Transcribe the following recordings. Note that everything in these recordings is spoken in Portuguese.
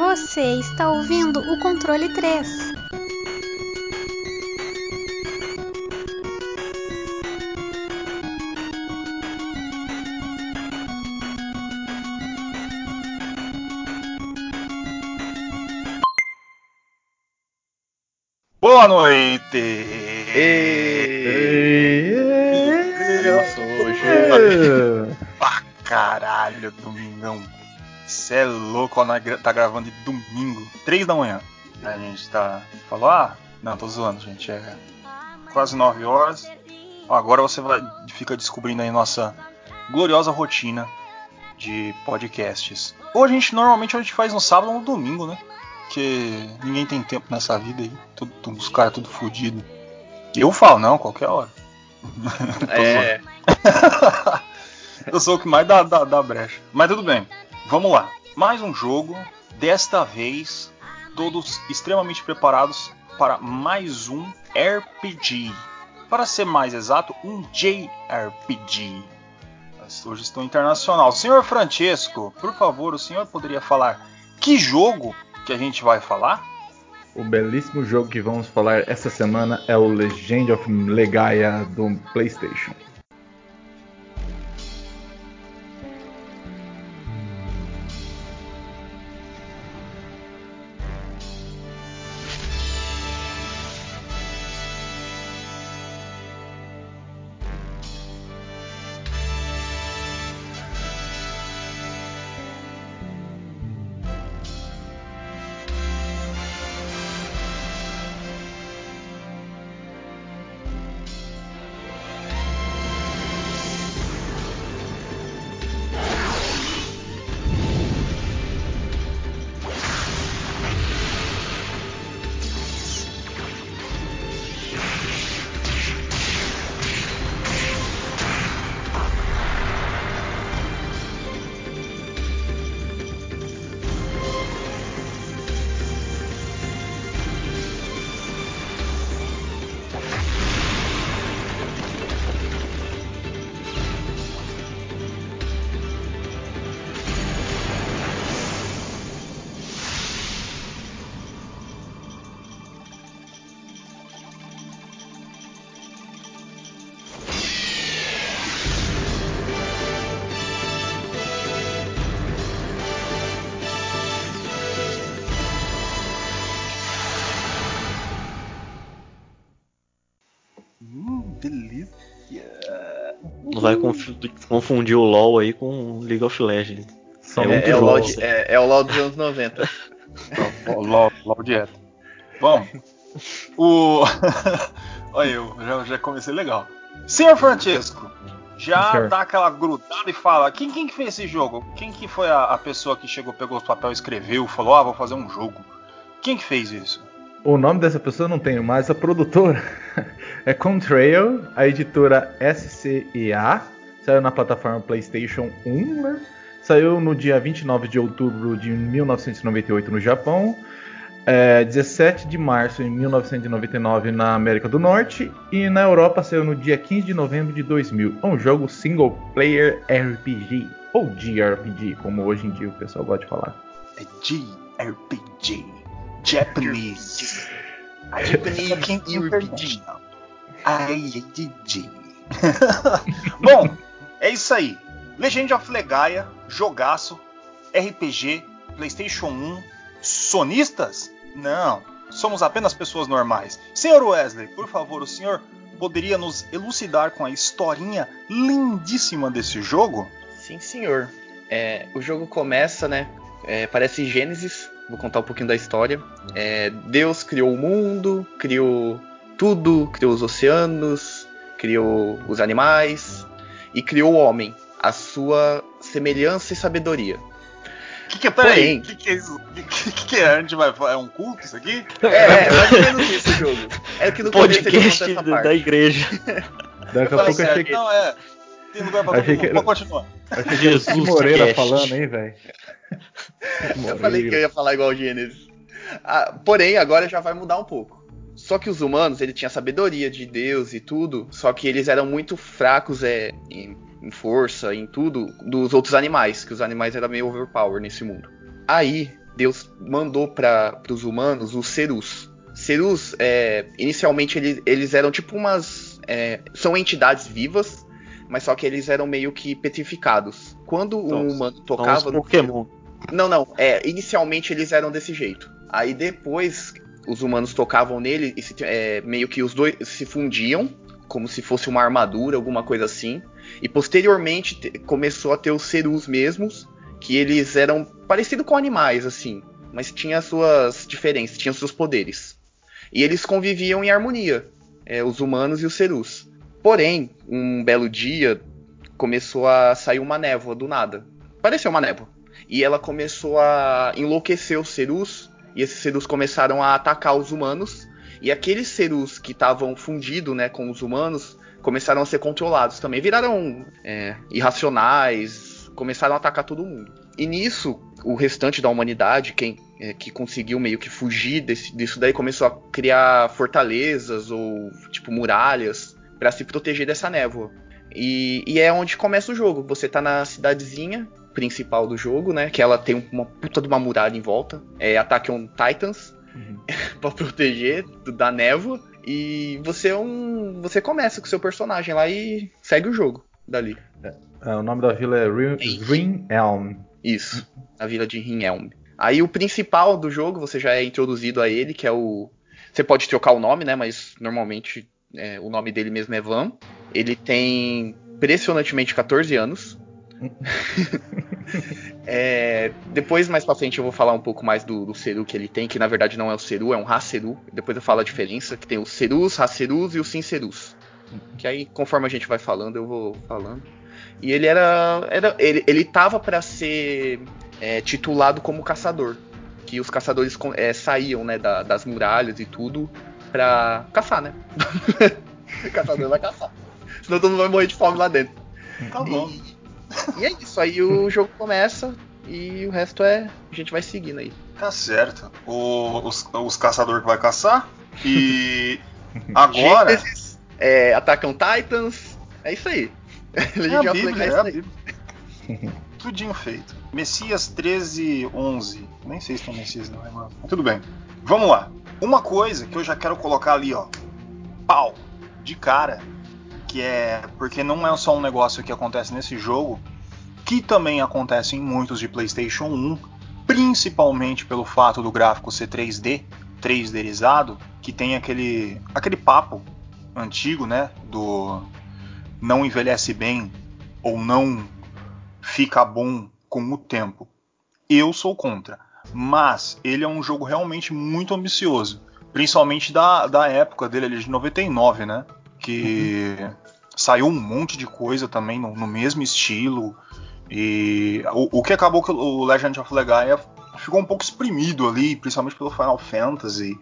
Você está ouvindo o controle 3. Tá gravando de domingo, 3 da manhã. A gente tá. Falou, ah, não, tô zoando, gente. É quase 9 horas. Ó, agora você vai fica descobrindo aí nossa gloriosa rotina de podcasts. Ou a gente normalmente a gente faz no sábado ou no domingo, né? Porque ninguém tem tempo nessa vida aí. Tudo, os caras tudo fodido. Eu falo, não, qualquer hora. É, Eu sou o que mais dá, dá, dá brecha. Mas tudo bem. Vamos lá. Mais um jogo. Desta vez, todos extremamente preparados para mais um RPG. Para ser mais exato, um JRPG. Hoje estou internacional. Senhor Francesco, por favor, o senhor poderia falar que jogo que a gente vai falar? O belíssimo jogo que vamos falar essa semana é o Legend of Legaia do PlayStation. Vai conf- confundir o LoL aí com League of Legends. É, é, é o. LOL de- é- é o LOL dos anos 90. Logo, logo direto. Bom, o. Olha, eu já, já comecei legal. Senhor Francesco, já Senhor. dá aquela grudada e fala: quem, quem que fez esse jogo? Quem que foi a, a pessoa que chegou, pegou os papéis, escreveu, falou: ah, vou fazer um jogo? Quem que fez isso? O nome dessa pessoa não tenho, mas a produtora é Contrail, a editora SCEA, saiu na plataforma PlayStation 1, né? Saiu no dia 29 de outubro de 1998 no Japão, é, 17 de março de 1999 na América do Norte e na Europa saiu no dia 15 de novembro de 2000. É um jogo single player RPG, ou JRPG, como hoje em dia o pessoal gosta de falar. É JRPG. Japanese. A Japanese International. IADG. Bom, é isso aí. Legend of Legaia, jogaço, RPG, PlayStation 1, sonistas? Não, somos apenas pessoas normais. Senhor Wesley, por favor, o senhor poderia nos elucidar com a historinha lindíssima desse jogo? Sim, senhor. É, o jogo começa, né? é, parece Gênesis. Vou contar um pouquinho da história. É, Deus criou o mundo, criou tudo, criou os oceanos, criou os animais e criou o homem, a sua semelhança e sabedoria. Que que é, Porém- que que é isso? Que, que, que é? A gente vai, é um culto isso aqui? É, é mais ou menos isso o jogo. É que no Podcast da, da igreja. Daqui a pouco eu sério, achei que, Não, é. Tem lugar pra todo Achei mundo. que era- Pode continuar. achei que era o Cid Jesus Moreira Cast. falando, hein, velho? Eu falei que eu ia falar igual o Gênesis. Ah, porém, agora já vai mudar um pouco. Só que os humanos, ele tinha sabedoria de Deus e tudo, só que eles eram muito fracos é, em, em força, em tudo, dos outros animais, que os animais eram meio overpower nesse mundo. Aí, Deus mandou para os humanos os Cerus. Cerus, é, inicialmente eles, eles eram tipo umas. É, são entidades vivas, mas só que eles eram meio que petrificados. Quando Então, um humano São tocava. no Pokémon. não, não. É, inicialmente eles eram desse jeito. Aí depois os humanos tocavam nele e se- é, meio que os dois se fundiam, como se fosse uma armadura, alguma coisa assim. E posteriormente te- começou a ter os Cerus mesmos, que eles eram parecidos com animais, assim. Mas tinha suas diferenças, tinham seus poderes. E eles conviviam em harmonia, é, os humanos e os Cerus. Porém, um belo dia, começou a sair uma névoa do nada. Pareceu uma névoa. E ela começou a enlouquecer os Cerus. E esses Cerus começaram a atacar os humanos. E aqueles Cerus que estavam fundidos né, com os humanos começaram a ser controlados também. Viraram é, irracionais, começaram a atacar todo mundo. E nisso, o restante da humanidade, quem é, que conseguiu meio que fugir desse, disso daí, começou a criar fortalezas ou tipo muralhas para se proteger dessa névoa. E, e é onde começa o jogo. Você tá na cidadezinha principal do jogo, né? Que ela tem uma puta de uma muralha em volta. É Attack on Titans. pra proteger do- da névoa. E você é um. Você começa com o seu personagem lá e segue o jogo dali. É, o nome da vila é Rin- Rin Elm. Isso. Na vila de Rinhelm. Aí o principal do jogo, você já é introduzido a ele, que é o. Você pode trocar o nome, né? Mas normalmente é, o nome dele mesmo é Van. Ele tem impressionantemente 14 anos. É, depois, mais pra frente, eu vou falar um pouco mais do, do Ceru que ele tem, que na verdade não é o Ceru, é um Haceru. Depois eu falo a diferença, que tem os Cerus, Hacerus e os Sincerus. Que aí, conforme a gente vai falando, eu vou falando. E ele era. era ele, ele tava pra ser é, titulado como caçador. Que os caçadores é, saíam né, da- das muralhas e tudo pra caçar, né? o caçador vai caçar. Senão todo mundo vai morrer de fome lá dentro. Tá bom. E é isso, aí o jogo começa e o resto é. A gente vai seguindo aí. Tá certo. O- os, os caçadores que vai caçar. E agora. Gênesis, é, Attack on Titans, é isso aí. É a Bíblia, é é a isso aí. Bíblia. Tudinho feito. Messias 13, 11. Nem sei se tem Messias não, é, mano. Tudo bem. Vamos lá. Uma coisa que eu já quero colocar ali, ó. Pau. De cara. Que é. Porque não é só um negócio que acontece nesse jogo. Que também acontece em muitos de PlayStation 1. Principalmente pelo fato do gráfico ser 3D, 3Dizado, que tem aquele, aquele papo antigo, né? Do não envelhece bem ou não fica bom com o tempo. Eu sou contra. Mas ele é um jogo realmente muito ambicioso. Principalmente da, da época dele ali de 99, né? Que saiu um monte de coisa também no, no mesmo estilo. E o, o que acabou que o Legend of Legaia ficou um pouco exprimido ali, principalmente pelo Final Fantasy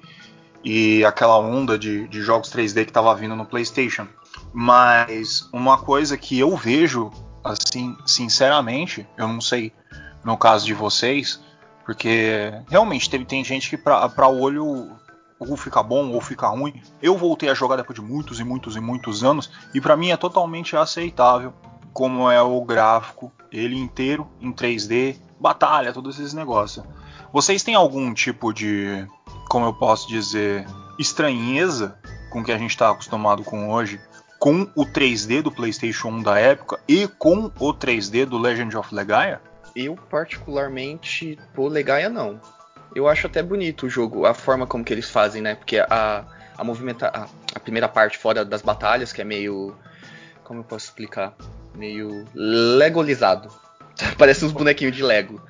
e aquela onda de, de jogos 3D que estava vindo no PlayStation. Mas uma coisa que eu vejo, assim, sinceramente, eu não sei no caso de vocês, porque realmente teve, tem gente que para o olho ou fica bom ou fica ruim. Eu voltei a jogar depois de muitos e muitos e muitos anos e para mim é totalmente aceitável como é o gráfico, ele inteiro em 3D, batalha, todos esses negócios. Vocês têm algum tipo de, como eu posso dizer, estranheza com que a gente está acostumado com hoje, com o 3D do PlayStation 1 da época e com o 3D do Legend of Legaia? Eu, particularmente, pro Legaia, não. Eu acho até bonito o jogo, a forma como que eles fazem, né? Porque a, a movimenta a, a primeira parte fora das batalhas, que é meio. Como eu posso explicar? Meio legolizado. Parece uns bonequinhos de Lego.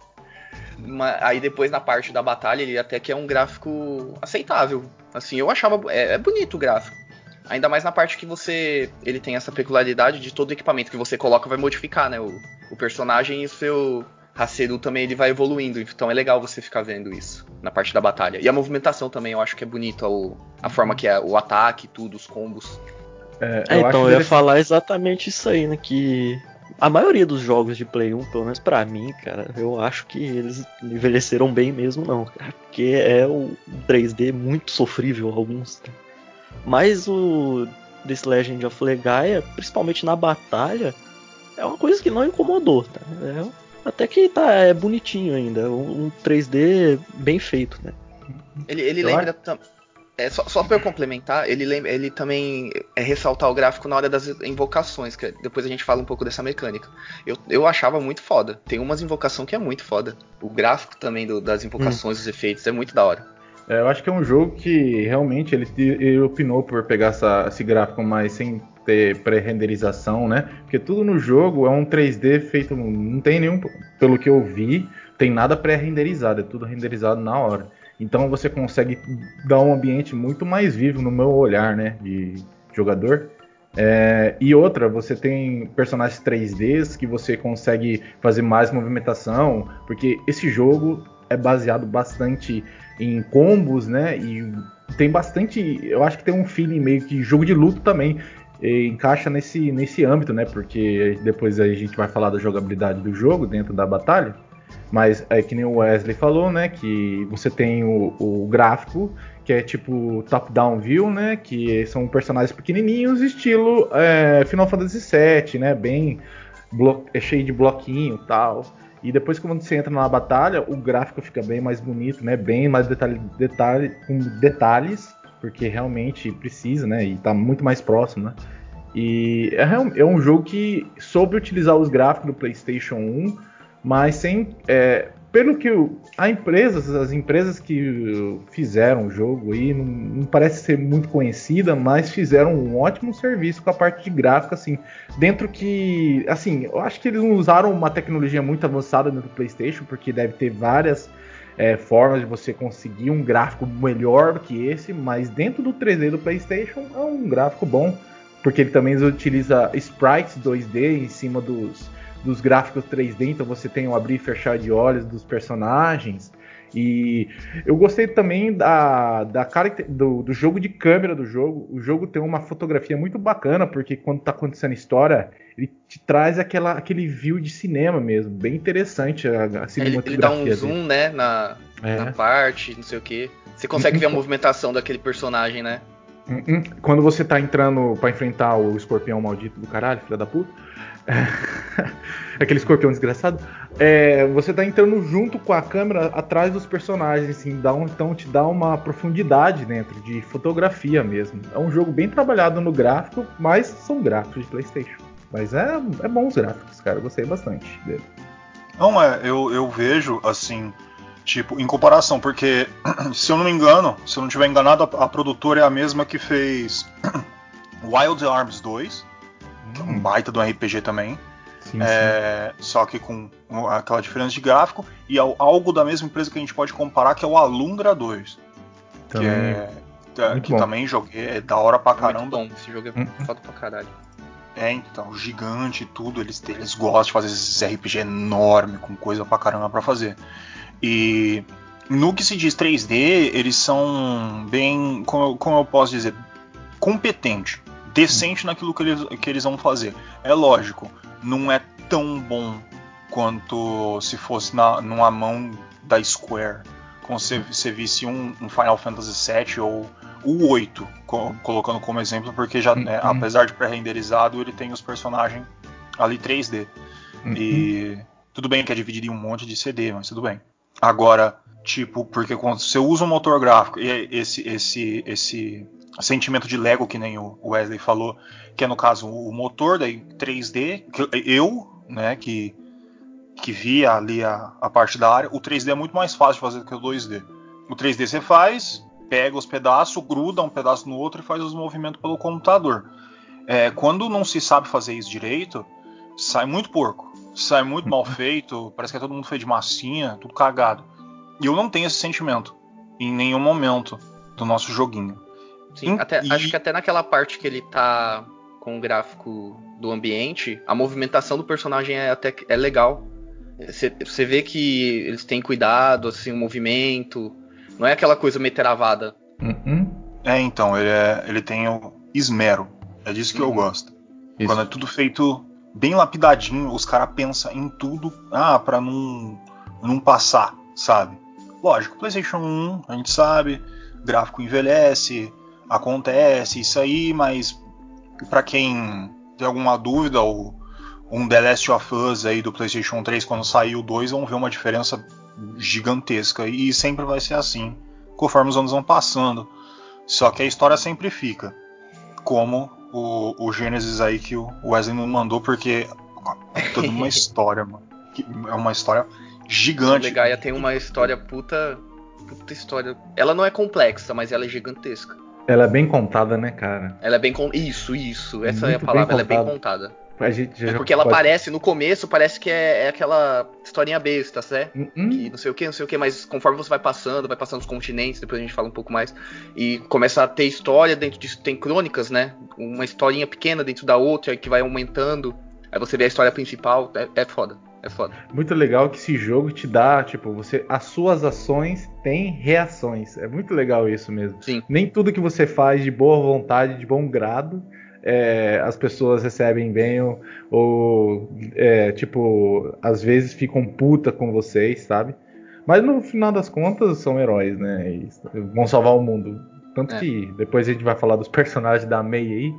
Aí depois na parte da batalha ele até que é um gráfico aceitável. Assim, eu achava é, é bonito o gráfico. Ainda mais na parte que você ele tem essa peculiaridade de todo equipamento que você coloca vai modificar, né, o, o personagem e o seu Haseru também ele vai evoluindo. Então é legal você ficar vendo isso na parte da batalha. E a movimentação também eu acho que é bonito o, a forma que é o ataque, tudo, os combos. É, É, então eu ia falar exatamente isso aí, né? Que a maioria dos jogos de Play 1, pelo menos pra mim, cara, eu acho que eles envelheceram bem mesmo, não, cara. Porque é o 3D muito sofrível, alguns. tá? Mas o desse Legend of Legaia, principalmente na batalha, é uma coisa que não incomodou, tá? É Até que tá é bonitinho ainda, um 3D bem feito, né? Ele, ele lembra é, só, só pra eu complementar, ele, lembra, ele também é ressaltar o gráfico na hora das invocações, que depois a gente fala um pouco dessa mecânica. Eu, eu achava muito foda. Tem umas invocações que é muito foda. O gráfico também do- das invocações, os efeitos, é muito da hora. É, eu acho que é um jogo que realmente ele, ele opinou por pegar essa- esse gráfico mais sem ter pré-renderização, né? Porque tudo no jogo é um 3D feito. Não tem nenhum. Pelo que eu vi, tem nada pré-renderizado, é tudo renderizado na hora. Então você consegue dar um ambiente muito mais vivo no meu olhar, né? De jogador. É, e outra, você tem personagens 3Ds que você consegue fazer mais movimentação, porque esse jogo é baseado bastante em combos, né? E tem bastante. Eu acho que tem um feeling meio que jogo de luta também. encaixa nesse, nesse âmbito, né? Porque depois a gente vai falar da jogabilidade do jogo dentro da batalha. Mas é que nem o Wesley falou, né? Que você tem o, o gráfico, que é tipo top-down view, né? Que são personagens pequenininhos, estilo é, Final Fantasy VII, né? Bem é cheio de bloquinho tal. E depois quando você entra na batalha, o gráfico fica bem mais bonito, né? Bem mais detalhe, detalhe, com detalhes, porque realmente precisa, né? E tá muito mais próximo, né? E é, é um jogo que soube utilizar os gráficos do PlayStation 1, mas sem. é, pelo que a empresa, as empresas que fizeram o jogo aí, não, não parece ser muito conhecida, mas fizeram um ótimo serviço com a parte de gráfico, assim. Dentro que. Assim, eu acho que eles não usaram uma tecnologia muito avançada dentro do PlayStation, porque deve ter várias é, formas de você conseguir um gráfico melhor do que esse, mas dentro do 3D do PlayStation é um gráfico bom, porque ele também utiliza sprites 2D em cima dos, dos gráficos 3D, então você tem o abrir e fechar de olhos dos personagens. E eu gostei também da, da do, do jogo de câmera do jogo. O jogo tem uma fotografia muito bacana, porque quando tá acontecendo história, ele te traz aquela, aquele view de cinema mesmo. Bem interessante a, a Ele, ele dá cinematografia um dele. zoom, né, na, É. na parte, não sei o que. Você consegue ver a movimentação daquele personagem, né? Hum, hum. Quando você tá entrando pra enfrentar o escorpião maldito do caralho, filha da puta. Aquele escorpião desgraçado. é, você tá entrando junto com a câmera atrás dos personagens, assim, dá um- então te dá uma profundidade dentro de fotografia mesmo. É um jogo bem trabalhado no gráfico, mas são gráficos de Playstation. Mas é, é bons gráficos, cara. Eu gostei bastante dele. Não é, eu, eu vejo assim, tipo, em comparação, porque se eu não me engano, se eu não estiver enganado, a, a produtora é a mesma que fez Wild Arms 2, que é um baita do RPG também, Sim, é, só que com aquela diferença de gráfico, e al- algo da mesma empresa que a gente pode comparar, que é o Alundra 2, sim. que, Também. é, que Muito bom. também joguei, é da hora pra Muito caramba. bom. Esse jogo é Hum. foda pra caralho. É, então, gigante e tudo, eles, eles gostam de fazer esses RPG enorme, com coisa pra caramba pra fazer. E no que se diz 3D, eles são bem, como, como eu posso dizer, competente, decente naquilo que eles, que eles vão fazer. É lógico, não é tão bom quanto se fosse na, numa mão da Square. Como se você visse um, um Final Fantasy VII ou o 8, co- colocando como exemplo, porque já, né, Uhum. apesar de pré-renderizado, ele tem os personagens ali 3D. Uhum. E tudo bem que é dividido em um monte de CD, mas tudo bem. Agora, tipo, porque quando você usa um motor gráfico e é esse esse esse sentimento de Lego que nem o Wesley falou, que é no caso o motor daí 3D, que eu, né, que que via ali a, a parte da área, o 3D é muito mais fácil de fazer do que o 2D. O 3D você faz, pega os pedaços, gruda um pedaço no outro e faz os movimentos pelo computador. É, quando não se sabe fazer isso direito, sai muito porco, sai muito mal feito, parece que é todo mundo feito de massinha, tudo cagado. E eu não tenho esse sentimento em nenhum momento do nosso joguinho. Sim, Hum, até, e- acho que até naquela parte que ele tá com o gráfico do ambiente, a movimentação do personagem é até é legal. Você, você vê que eles têm cuidado, assim, o movimento. Não é aquela coisa meio travada. Uhum. É, então, ele, é- ele tem o esmero. É disso que eu Uhum. gosto. Isso. Quando é tudo feito bem lapidadinho, os caras pensam em tudo, ah, pra não, não passar, sabe? Lógico, PlayStation 1, a gente sabe, gráfico envelhece, acontece isso aí, mas pra quem tem alguma dúvida ou, um The Last of Us aí do PlayStation 3 quando saiu o 2, vão ver uma diferença gigantesca. E sempre vai ser assim, conforme os anos vão passando. Só que a história sempre fica. Como o, o Genesis aí que o Wesley não mandou, porque é toda uma história, mano. É uma história gigante. O Legaia tem uma história puta. Puta história. Ela não é complexa, mas ela é gigantesca. Ela é bem contada, né, cara? Ela é bem con... Isso, isso. Essa Muito é a palavra. Ela é bem contada. A gente já é porque ela pode... parece, no começo, parece que é, é aquela historinha besta, certo? Uh -uh. Que não sei o que, não sei o que, mas conforme você vai passando, vai passando os continentes, depois a gente fala um pouco mais, e começa a ter história dentro disso, tem crônicas, né? Uma historinha pequena dentro da outra, que vai aumentando. Aí você vê a história principal, é, é foda. É foda. Muito legal que esse jogo te dá, tipo, você as suas ações têm reações. É muito legal isso mesmo. Sim. Nem tudo que você faz de boa vontade, de bom grado, é, as pessoas recebem bem ou, ou é, tipo, às vezes ficam puta com vocês, sabe? Mas no final das contas são heróis, né? E vão salvar o mundo. Tanto é. que depois a gente vai falar dos personagens da May aí.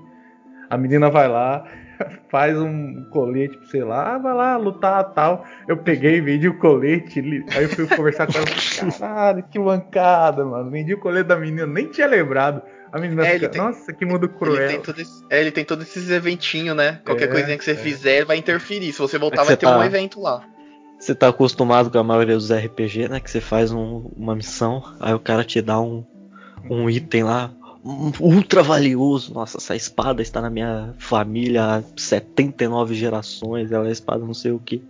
A menina vai lá, faz um colete, sei lá, vai lá lutar tal. Eu peguei, vendi o colete, aí eu fui conversar com ela. Caralho, que mancada, mano. Vendi o colete da menina, nem tinha lembrado. A menina é, fica, tem, nossa, que mundo cruel. Ele tem, esse, é, ele tem todos esses eventinhos, né? Qualquer é, coisinha que você é. fizer vai interferir. Se você voltar, é vai ter tá, um evento lá. Você tá acostumado com a maioria dos RPG, né? Que você faz um, uma missão, aí o cara te dá um, um item lá, ultra valioso. Nossa, essa espada está na minha família há 79 gerações, ela é espada não sei o que.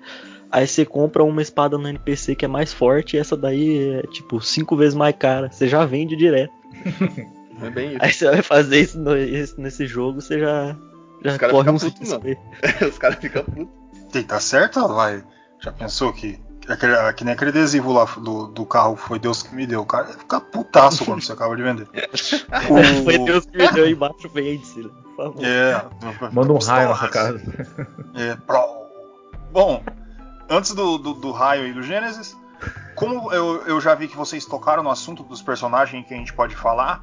Aí você compra uma espada no NPC que é mais forte e essa daí é tipo cinco vezes mais cara. Você já vende direto. É bem isso. Aí você vai fazer isso, no, isso nesse jogo, você já, já corre um puto, Os caras ficam putos. Tá certo, vai. Já pensou que Aquele, que nem aquele adesivo lá do, do carro foi Deus que me deu. O cara ia ficar putaço quando você acaba de vender. o... Foi Deus que me deu embaixo, vende-se, né? por favor. É, Manda um raio na sua casa. É, pro... Bom, antes do, do, do raio aí do Gênesis, como eu, eu já vi que vocês tocaram no assunto dos personagens que a gente pode falar,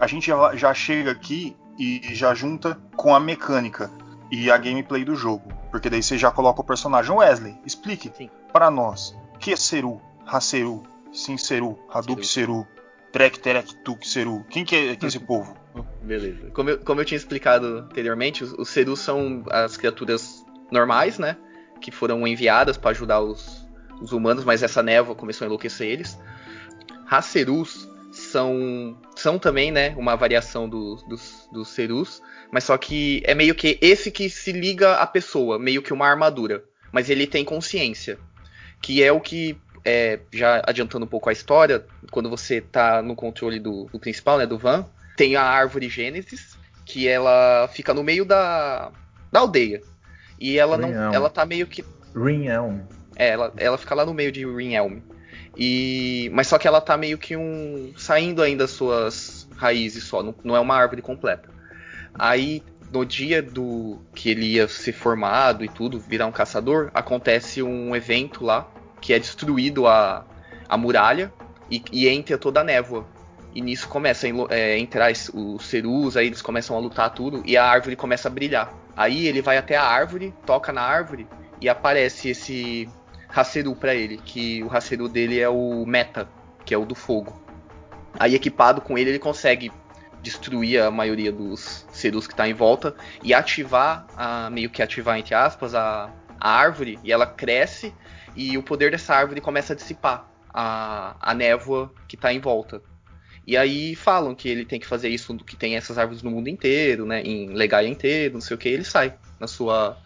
a gente já, já chega aqui e já junta com a mecânica e a gameplay do jogo. Porque daí você já coloca o personagem Wesley. Explique para nós. Que é Seru, Haseru, Sinceru, Haduk Seru, Trek Terek Tuk Seru. Quem que é, que é esse povo? Beleza. Como eu, como eu tinha explicado anteriormente, os, os Seru são as criaturas normais, né? Que foram enviadas para ajudar os, os humanos, mas essa névoa começou a enlouquecer eles. Haserus são, são também, né, uma variação do, dos, dos Serus, mas só que é meio que esse que se liga à pessoa, meio que uma armadura. Mas ele tem consciência. Que é o que, é, já adiantando um pouco a história, quando você tá no controle do, do principal, né, do Van, tem a árvore Gênesis, que ela fica no meio da, da aldeia. E ela não. Ela tá meio que. Ring Elm. É, ela, ela fica lá no meio de Ring Elm. E, mas só que ela tá meio que um. saindo ainda das suas raízes só, não, não é uma árvore completa. Aí, no dia do que ele ia ser formado e tudo, virar um caçador, acontece um evento lá que é destruído a, a muralha e, e entra toda a névoa. E nisso começa a é, entrar os cerus, aí eles começam a lutar tudo e a árvore começa a brilhar. Aí ele vai até a árvore, toca na árvore e aparece esse Haseru para ele, que o Haseru dele é o Meta, que é o do fogo. Aí equipado com ele ele consegue destruir a maioria dos Cerus que está em volta e ativar, a, meio que ativar entre aspas, a, a árvore e ela cresce e o poder dessa árvore começa a dissipar a, a névoa que está em volta. E aí falam que ele tem que fazer isso, que tem essas árvores no mundo inteiro, né, em Legaia inteiro, não sei o que, ele sai na sua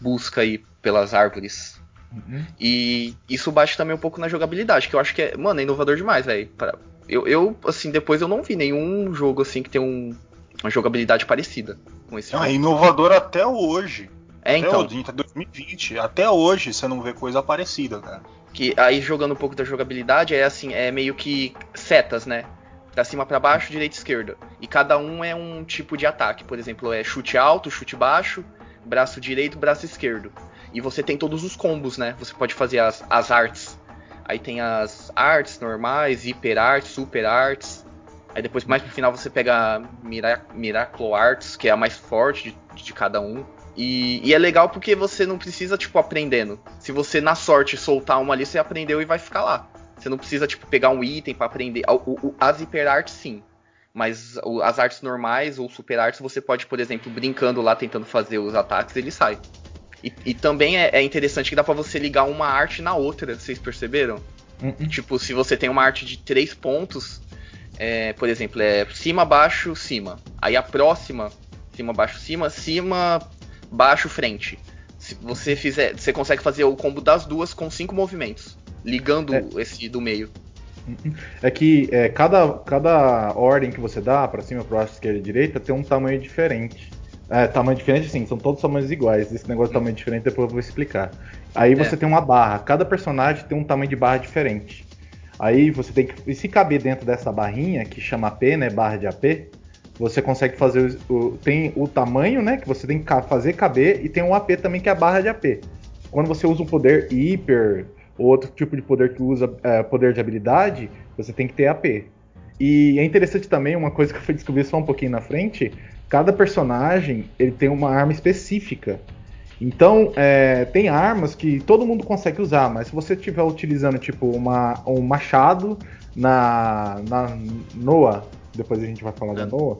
busca aí pelas árvores. Uhum. E isso bate também um pouco na jogabilidade, que eu acho que é, mano, é inovador demais, velho. Eu, eu, assim, depois eu não vi nenhum jogo assim que tem um, uma jogabilidade parecida com esse não, jogo. É inovador até hoje. É, até então. Hoje, 2020. Até hoje você não vê coisa parecida, cara. Que aí jogando um pouco da jogabilidade é assim, é meio que setas, né? Da cima para baixo, direita e esquerda. E cada um é um tipo de ataque. Por exemplo, é chute alto, chute baixo, braço direito, braço esquerdo. E você tem todos os combos, né? Você pode fazer as, as artes Aí tem as artes normais, hiper arts, super arts. Aí depois mais pro final você pega Mira Miracle Arts, que é a mais forte de, de cada um. E, e, é legal porque você não precisa, tipo, aprendendo. Se você, na sorte, soltar uma ali, você aprendeu e vai ficar lá. Você não precisa, tipo, pegar um item para aprender. O, o, as hiperartes, sim. Mas as artes normais ou super artes, você pode, por exemplo, brincando lá, tentando fazer os ataques, ele sai. E, e também é, é, interessante que dá para você ligar uma arte na outra, vocês perceberam? Uh -uh. Tipo, se você tem uma arte de três pontos, é, por exemplo, é cima, baixo, cima. Aí a próxima, cima, baixo, cima, cima, baixo, frente. Se você fizer, você consegue fazer o combo das duas com cinco movimentos, ligando é. esse do meio. É que é, cada, cada ordem que você dá, para cima, para baixo, esquerda e direita, tem um tamanho diferente. É, tamanho diferente, sim, são todos tamanhos iguais. Esse negócio de tamanho diferente depois eu vou explicar. Aí você é. tem uma barra, cada personagem tem um tamanho de barra diferente. Aí você tem que. E se caber dentro dessa barrinha, que chama AP, né? Barra de AP, você consegue fazer o, tem o tamanho, né, que você tem que fazer caber e tem um AP também que é a barra de AP. Quando você usa um poder hiper ou outro tipo de poder que usa é, poder de habilidade, você tem que ter AP. E é interessante também uma coisa que eu fui descobrir só um pouquinho na frente, cada personagem ele tem uma arma específica. Então é, tem armas que todo mundo consegue usar, mas se você estiver utilizando tipo uma, um machado na, na Noah depois a gente vai falar é. da Noah.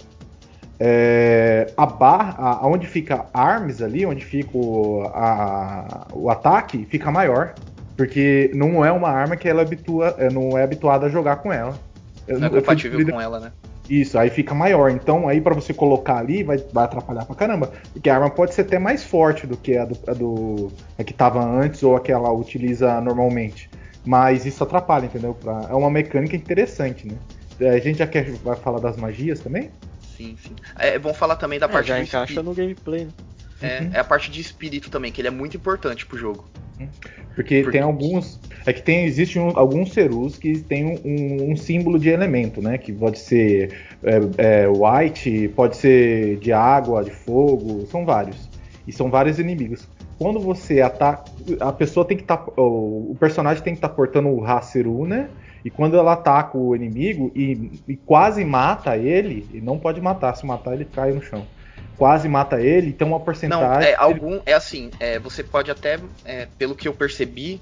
É, a barra, onde fica arms ali, onde fica o, a, o ataque, fica maior. Porque não é uma arma que ela habitua, é, não é habituada a jogar com ela. Não é compatível com ela, né? Isso, aí fica maior. Então, aí para você colocar ali, vai, vai atrapalhar pra caramba. Porque a arma pode ser até mais forte do que a, do, a, do, a que tava antes ou a que ela utiliza normalmente. Mas isso atrapalha, entendeu? É uma mecânica interessante, né? É, a gente já quer vai falar das magias também? Sim, sim. É bom falar também da é, parte já encaixa no gameplay. Né? É, uhum. é a parte de espírito também, que ele é muito importante pro jogo. Porque, Porque, tem alguns. É que tem, existe um, alguns cerus que tem um, um, símbolo de elemento, né? Que pode ser é, é, white, pode ser de água, de fogo, são vários. E são vários inimigos. Quando você ataca. A pessoa tem que estar. Tá, o, personagem tem que estar tá portando o Haseru, né? E quando ela ataca o inimigo e, e, quase mata ele, e não pode matar, se matar ele cai no chão. Quase mata ele, tem uma porcentagem. Não, é, algum, é assim, é, você pode até, é, pelo que eu percebi,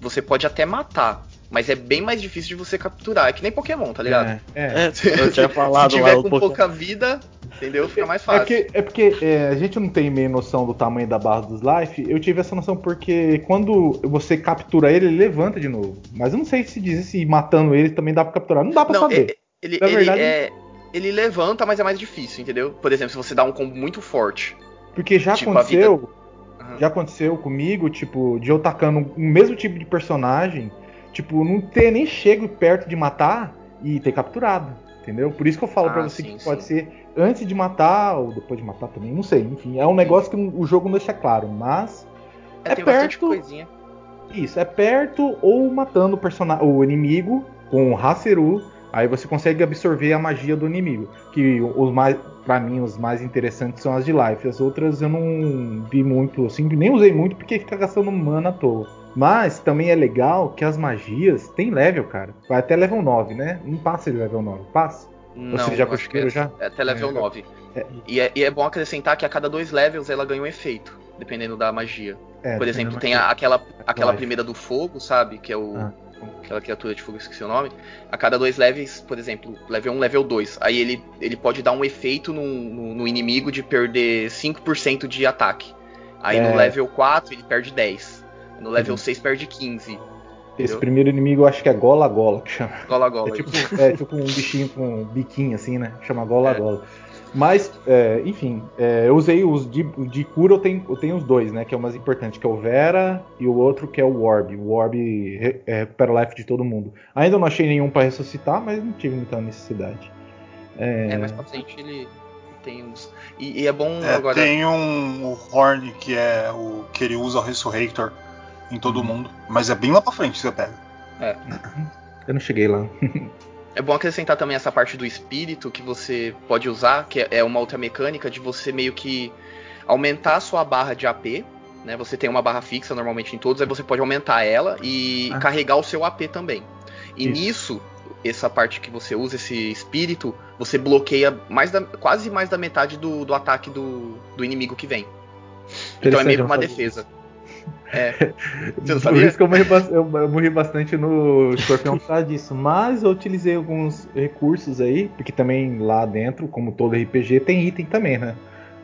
você pode até matar. Mas é bem mais difícil de você capturar. É que nem Pokémon, tá ligado? É, é. é eu tinha falado Se tiver lá, com pouca vida, Entendeu? Fica mais fácil. É, que, é porque é, a gente não tem meio noção do tamanho da barra dos life. Eu tive essa noção porque quando você captura ele, ele levanta de novo. Mas eu não sei se diz se matando ele também dá pra capturar. Não dá pra não, saber. Ele, ele, verdade, é, ele levanta, mas é mais difícil, entendeu? Por exemplo, se você dá um combo muito forte. Porque já tipo, aconteceu. Vida... Uhum. Já aconteceu comigo, tipo, de eu tacando o mesmo tipo de personagem, tipo, não ter nem chego perto de matar e ter capturado. Entendeu? Por isso que eu falo ah, pra você sim, que pode ser antes de matar ou depois de matar também, não sei. Enfim, é um negócio que o jogo não deixa claro, mas é, é perto. Coisinha. Isso, é perto ou matando o, personagem, o inimigo com o Haseru, aí você consegue absorver a magia do inimigo. Que os mais, para mim, os mais interessantes são as de life. As outras eu não vi muito, assim, nem usei muito porque fica gastando mana à toa. Mas também é legal que as magias tem level, cara. Vai até level 9, né? Não passa de level 9, passa? Não, Ou já conseguiram é, já? É até level é, 9. É. E, é, e, é, bom acrescentar que a cada dois levels ela ganha um efeito, dependendo da magia. É, por exemplo, tem a, aquela, aquela primeira do fogo, sabe? Que é o. Ah. Aquela criatura de fogo, esqueci o nome. A cada dois levels, por exemplo, level 1, level 2. Aí ele, ele pode dar um efeito no, no, no inimigo de perder 5% de ataque. Aí no é. level 4 ele perde 10. No level uhum. 6 perde 15. Esse entendeu? primeiro inimigo eu acho que é Gola Gola que chama. Gola Gola. É tipo, é tipo um bichinho com um biquinho assim, né? Chama Gola é. Gola. Mas, é, enfim, é, eu usei os de, de, cura, eu tenho, eu tenho os dois, né? Que é o mais importante, que é o Vera e o outro que é o Orb. O Orb re, é, recupera o life de todo mundo. Ainda não achei nenhum para ressuscitar, mas não tive muita necessidade. É, é mais pra frente ele tem uns. E, e é bom é, agora. Tem um o Horn que é o que ele usa o Resurrector em todo uhum. mundo. Mas é bem lá pra frente que você pega. É. Eu não cheguei lá. é bom acrescentar também essa parte do espírito que você pode usar, que é uma outra mecânica de você meio que aumentar a sua barra de AP. Né? Você tem uma barra fixa normalmente em todos, aí você pode aumentar ela e ah. carregar o seu AP também. E Isso. nisso, essa parte que você usa, esse espírito, você bloqueia mais da, quase mais da metade do, do ataque do, do inimigo que vem. Então é meio que uma sabia. É. Você não Por isso que eu morri, eu morri bastante no escorpião por causa disso. Mas eu utilizei alguns recursos aí, porque também lá dentro, como todo RPG, tem item também, né?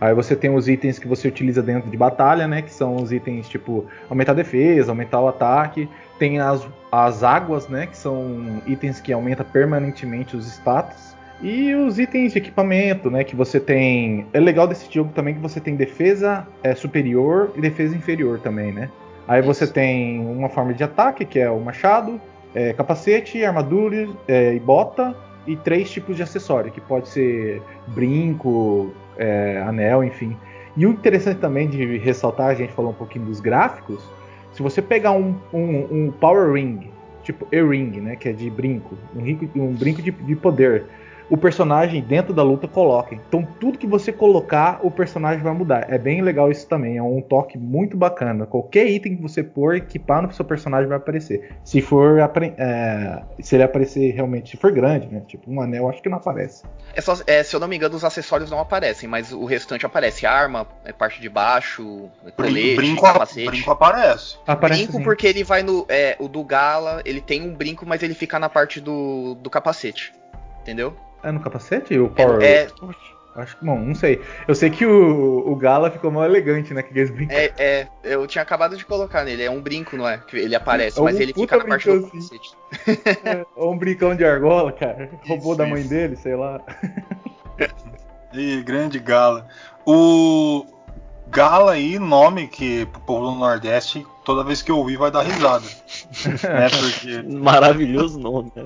Aí você tem os itens que você utiliza dentro de batalha, né? Que são os itens tipo aumentar a defesa, aumentar o ataque. Tem as, as águas, né? Que são itens que aumentam permanentemente os status. E os itens de equipamento, né? Que você tem. É legal desse jogo também que você tem defesa é, superior e defesa inferior também, né? Aí você tem uma forma de ataque, que é o machado, é, capacete, armadura é, e bota, e três tipos de acessório, que pode ser brinco, é, anel, enfim. E o interessante também de ressaltar, a gente falou um pouquinho dos gráficos, se você pegar um, um- um Power Ring, tipo E-Ring, né, que é de brinco, um, rico- um brinco de, de poder, o personagem dentro da luta coloca. Então tudo que você colocar, o personagem vai mudar. É bem legal isso também, é um toque muito bacana. Qualquer item que você pôr, equipar no seu personagem vai aparecer. Se for é, se ele aparecer realmente, se for grande, né? Tipo um anel, acho que não aparece. É só- é, se eu não me engano, os acessórios não aparecem, mas o restante aparece. Arma, é, parte de baixo, colete, Brinco, capacete. brinco aparece. Aparece Brinco sim. porque ele vai no. É, o do Gala, ele tem um brinco, mas ele fica na parte do, do capacete. Entendeu? É no capacete? O Power É, Acho que, bom, não sei. Eu sei que o, o Gala ficou mal elegante, né? Que eles brincam. é, é, eu tinha acabado de colocar nele. É um brinco, não é? Que ele aparece, É um mas ele fica na parte do capacete. Ou um brincão de argola, cara. Roubou Isso, da mãe isso. dele, sei lá. Ih, grande Gala. O Gala aí, nome que pro povo do Nordeste, toda vez que eu ouvir vai dar risada. né? Porque Maravilhoso nome, né,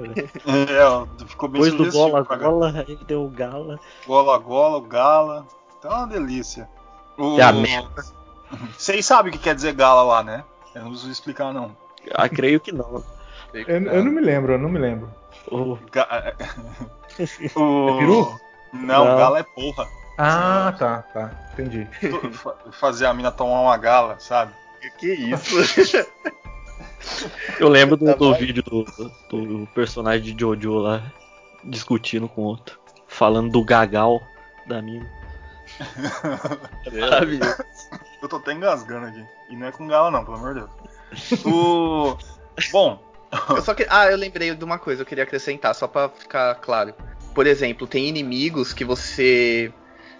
é, ficou bem Depois do Gola. Gola, aí deu o Gala. Gola Gola, o Gala. Então é uma delícia. O... É a merda. Vocês sabem o que quer dizer Gala lá, né? Eu não preciso explicar, não. Ah, creio que não. Eu, eu não me lembro, eu não me lembro. O- Ga- o... É peru? Não, Não. Gala é porra. Ah, tá, tá. Entendi. Fa- Fazer a mina tomar uma gala, sabe? Que isso? Eu lembro do, Tá do vídeo do, do personagem de Jojo lá discutindo com outro. Falando do gagal da mina. É maravilhoso. Eu tô até engasgando aqui. E não é com gala, não, pelo amor de Deus. O... Bom, Eu só que... Ah, eu lembrei de uma coisa, eu queria acrescentar, só pra ficar claro. Por exemplo, tem inimigos que você.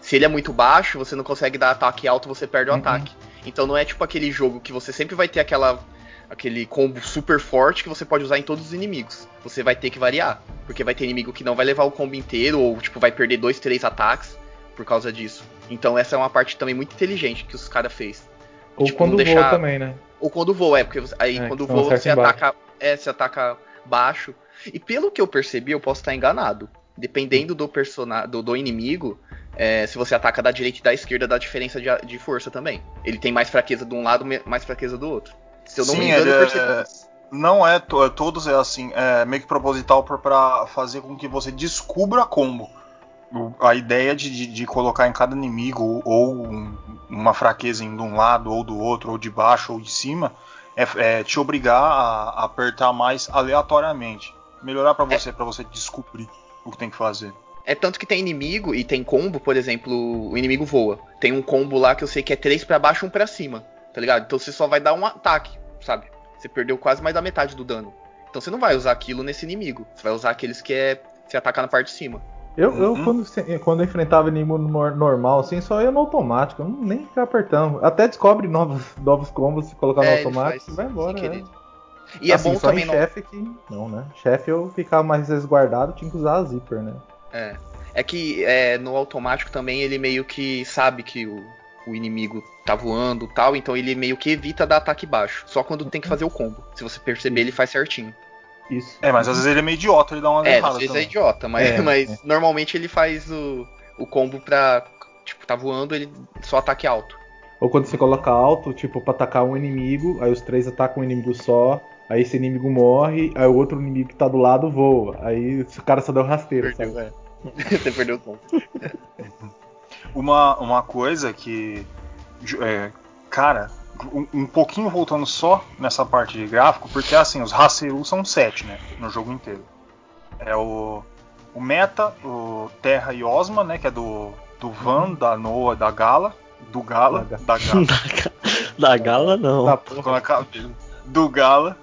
Se ele é muito baixo, você não consegue dar ataque alto, você perde o Uhum. ataque. Então não é tipo aquele jogo que você sempre vai ter aquela. aquele combo super forte que você pode usar em todos os inimigos. Você vai ter que variar. Porque vai ter inimigo que não vai levar o combo inteiro, ou tipo, vai perder dois, três ataques por causa disso. Então essa é uma parte também muito inteligente que os caras fez. Ou Tipo, quando não voa deixar- também, né? Ou quando voa, é, porque você- aí É, quando que não voa você ataca, é, você ataca baixo. E pelo que eu percebi, eu posso estar enganado. Dependendo do personagem, do, do inimigo, é, se você ataca da direita e da esquerda, dá diferença de, de força também. Ele tem mais fraqueza de um lado, mais fraqueza do outro. Se eu não Sim, me engano, ele é- não é, é todos é assim, é meio que proposital pra- pra fazer com que você descubra combo. A ideia de, de, de colocar em cada inimigo ou um- uma fraqueza em de um lado ou do outro, ou de baixo ou de cima, é, é te obrigar a, a apertar mais aleatoriamente. Melhorar pra você, pra você descobrir o que tem que fazer. É tanto que tem inimigo e tem combo, por exemplo, o inimigo voa. Tem um combo lá que eu sei que é três pra baixo e um pra cima, tá ligado? Então você só vai dar um ataque, sabe? Você perdeu quase mais da metade do dano. Então você não vai usar aquilo nesse inimigo. Você vai usar aqueles que é se atacar na parte de cima. Eu, eu Uhum. quando, se- quando eu enfrentava inimigo nor- normal, assim, só ia no automático, eu não nem ficava apertando. Até descobre novos, novos combos se colocar É, no automático e vai embora. sem é. E é Assim, bom só também em não. chefe que. Não, né? Chefe eu ficava mais resguardado, tinha que usar a zíper, né? É, é que é, no automático também ele meio que sabe que o, o inimigo tá voando e tal, então ele meio que evita dar ataque baixo. Só quando tem que fazer o combo. Se você perceber, ele faz certinho. Isso. É, mas às vezes ele é meio idiota, ele dá uma É, às vezes é também. idiota, mas, É, mas é. normalmente ele faz o, o combo pra. Tipo, tá voando, ele só ataque alto. Ou quando você coloca alto, tipo, pra atacar um inimigo, aí os três atacam um inimigo só, aí esse inimigo morre, aí o outro inimigo que tá do lado voa. Aí o cara só deu rasteiro, Perdeu, sabe? é. Você perdeu o combo. Uma, uma coisa que. é, cara, um, um pouquinho voltando só nessa parte de gráfico, porque assim, os Haseru são sete, né? No jogo inteiro. É o. O Meta, o Terra e Osma, né? Que é do, do Van, da Noah, da Gala. do Gala. Da Da Gala. Da gala não. Tá, na cabeça. Do Gala.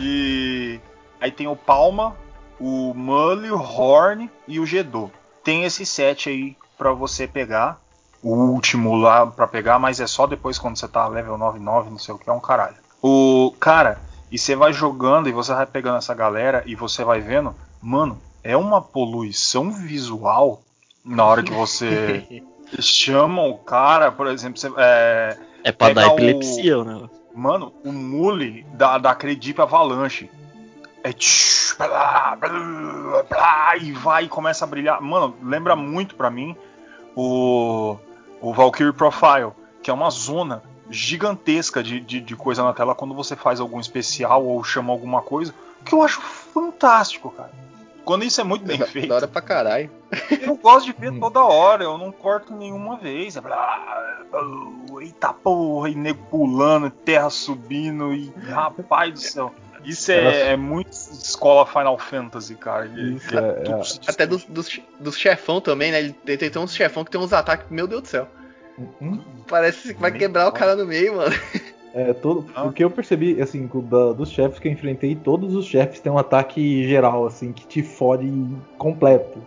E aí tem o Palma, o Mully, o Horn e o Gedo. Tem esse set aí pra você pegar. O último lá pra pegar, mas é só depois quando você tá level 99, não sei o que, é um caralho. O cara, e você vai jogando e você vai pegando essa galera e você vai vendo, mano, é uma poluição visual na hora que você chama o cara, por exemplo, você, é, É pra dar epilepsia o negócio. Mano, o mule da, da Acredip Avalanche. É tch, blá, blá, blá, e vai e começa a brilhar. Mano, lembra muito pra mim o, o Valkyrie Profile, que é uma zona gigantesca de, de, de coisa na tela quando você faz algum especial ou chama alguma coisa, que eu acho fantástico, cara. Quando isso é muito bem Da- feito. Da hora pra caralho. Eu gosto de ver toda hora, eu não corto nenhuma vez. É blá, blá, Eita porra, e nego pulando, terra subindo, e rapaz do céu. Isso é, é muito escola Final Fantasy, cara. Isso, é- tudo é- Até dos, dos, dos chefão também, né? Ele tem, tem, tem uns chefão que tem uns ataques, meu Deus do céu. Hum, Parece que vai quebrar o cara no meio, mano. É, todo, Ah. o que eu percebi, assim, da- dos chefes que eu enfrentei, todos os chefes têm um ataque geral, assim, que te fode completo.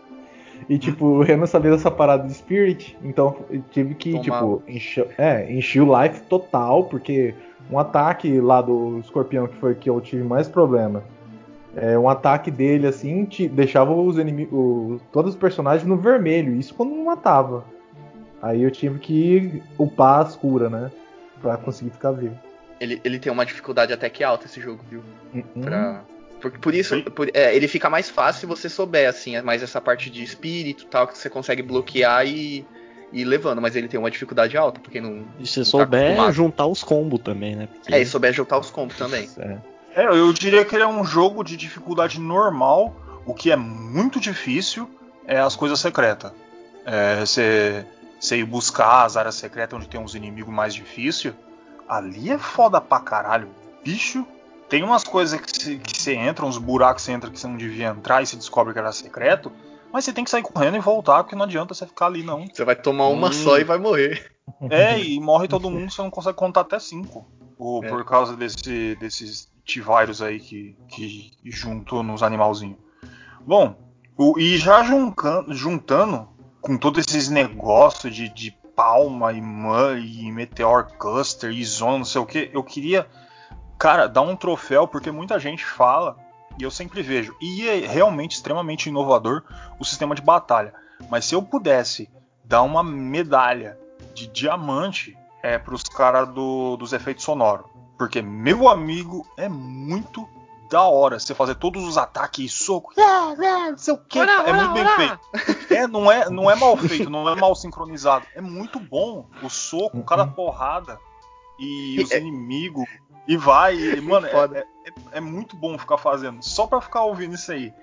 E, tipo, eu não sabia dessa parada de Spirit, então eu tive que, Tomar. tipo, encher, é, encher o life total, porque um ataque lá do escorpião, que foi que eu tive mais problema, é, um ataque dele, assim, te, deixava os inimigos, todos os personagens no vermelho, isso quando não matava. Aí eu tive que upar as curas, né? Pra conseguir ficar vivo. Ele, ele tem uma dificuldade até que alta esse jogo, viu? Hum, Pra... Por, por isso, por- é, ele fica mais fácil se você souber, assim, é mais essa parte de espírito e tal, que você consegue bloquear e, e ir levando, mas ele tem uma dificuldade alta, porque não. E se não tá souber acostumado. juntar os combos também, né? Porque É, e souber juntar os combos também. É. É, eu diria que ele é um jogo de dificuldade normal. O que é muito difícil é as coisas secretas. É, você, você ir buscar as áreas secretas onde tem uns inimigos mais difíceis. Ali é foda pra caralho. Bicho, tem umas coisas que você, que você entra, uns buracos que você entra que você não devia entrar e você descobre que era secreto. Mas você tem que sair correndo e voltar, porque não adianta você ficar ali, não. Você vai tomar uma Hum. só e vai morrer. É, e morre todo mundo, você não consegue contar até 5. É. Por causa desse, desses T-Virus aí que, que juntou nos animalzinhos. Bom, o- e já juntando, juntando com todos esses negócios de, de palma e man e meteor cluster e zona, não sei o que, eu queria, cara, dar um troféu, porque muita gente fala, e eu sempre vejo, e é realmente extremamente inovador o sistema de batalha. Mas se eu pudesse dar uma medalha de diamante é pros caras do, dos efeitos sonoros. Porque, meu amigo, é muito da hora você fazer todos os ataques e soco. Ah, ah, não sei o que. É muito bem feito. É, não é, não é mal feito, não é mal sincronizado. É muito bom o soco, cada Uhum. porrada e os É- inimigos. E vai, e, mano, é, é- é- é muito bom ficar fazendo. Só pra ficar ouvindo isso aí.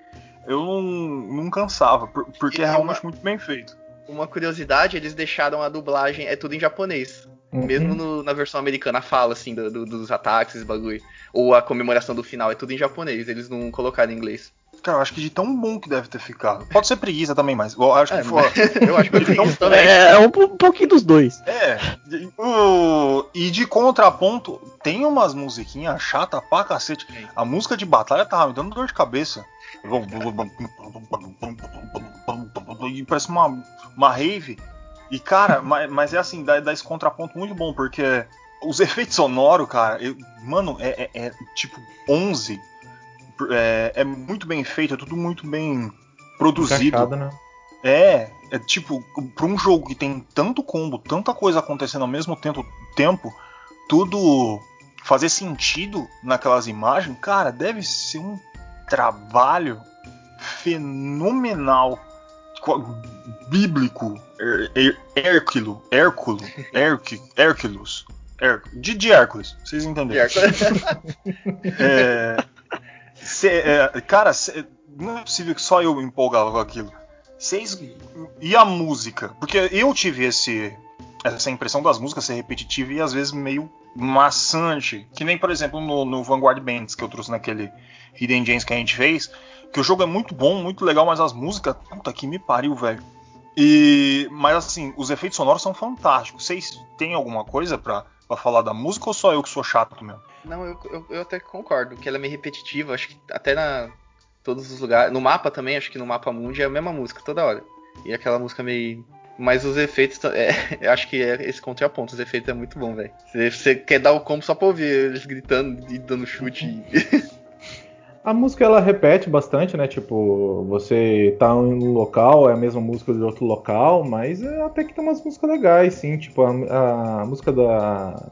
Eu não, não cansava, por- porque é E é realmente uma- muito bem feito. Uma curiosidade, eles deixaram a dublagem, é tudo em japonês. Uhum. Mesmo no- na versão americana, a fala, assim, do- do- dos ataques, esse bagulho. Ou a comemoração do final, é tudo em japonês, eles não colocaram em inglês. Cara, eu acho que de tão bom que deve ter ficado. Pode ser preguiça também, mas eu acho que É, foi. Eu acho que Então, eu isso também. É, é um, um pouquinho dos dois. É. o- e de contraponto, tem umas musiquinhas chata pra cacete. A música de batalha tava me dando dor de cabeça. E parece uma, uma rave. E, cara, mas, mas é assim, dá, dá esse contraponto muito bom, porque os efeitos sonoros, cara, eu- mano, é, é- é tipo 11. É, é muito bem feito, é tudo muito bem produzido. Encaixado, né? É, é tipo, pra um jogo que tem tanto combo, tanta coisa acontecendo ao mesmo tempo, tempo tudo fazer sentido naquelas imagens, cara, deve ser um trabalho fenomenal, bíblico, Her- Her- Hérculo, Hérculo, Hérculo, Hérculos, de, de Hércules, vocês entenderam? É, cê- é, cara, cê- não é possível que só eu me empolgava com aquilo. Vocês. E a música? Porque eu tive esse, essa impressão das músicas ser repetitiva e às vezes meio maçante. Que nem, por exemplo, no, no Vanguard Bands que eu trouxe naquele Hidden Gems que a gente fez. Que o jogo é muito bom, muito legal, mas as músicas, puta que me pariu, velho. E, mas assim, os efeitos sonoros são fantásticos. Vocês têm alguma coisa pra falar da música ou só eu que sou chato mesmo? Não, eu, eu, eu até concordo que ela é meio repetitiva. Acho que até na todos os lugares. No mapa também, acho que no mapa mundi é a mesma música toda hora. E aquela música meio. Mas os efeitos. É, eu acho que é esse contraponto. Os efeitos é muito bom, velho. Você, você quer dar o combo só pra ouvir eles gritando e dando chute. A música ela repete bastante, né? Tipo, você tá em um local, é a mesma música de outro local, mas é, até que tem umas músicas legais, sim. Tipo, a, a música da,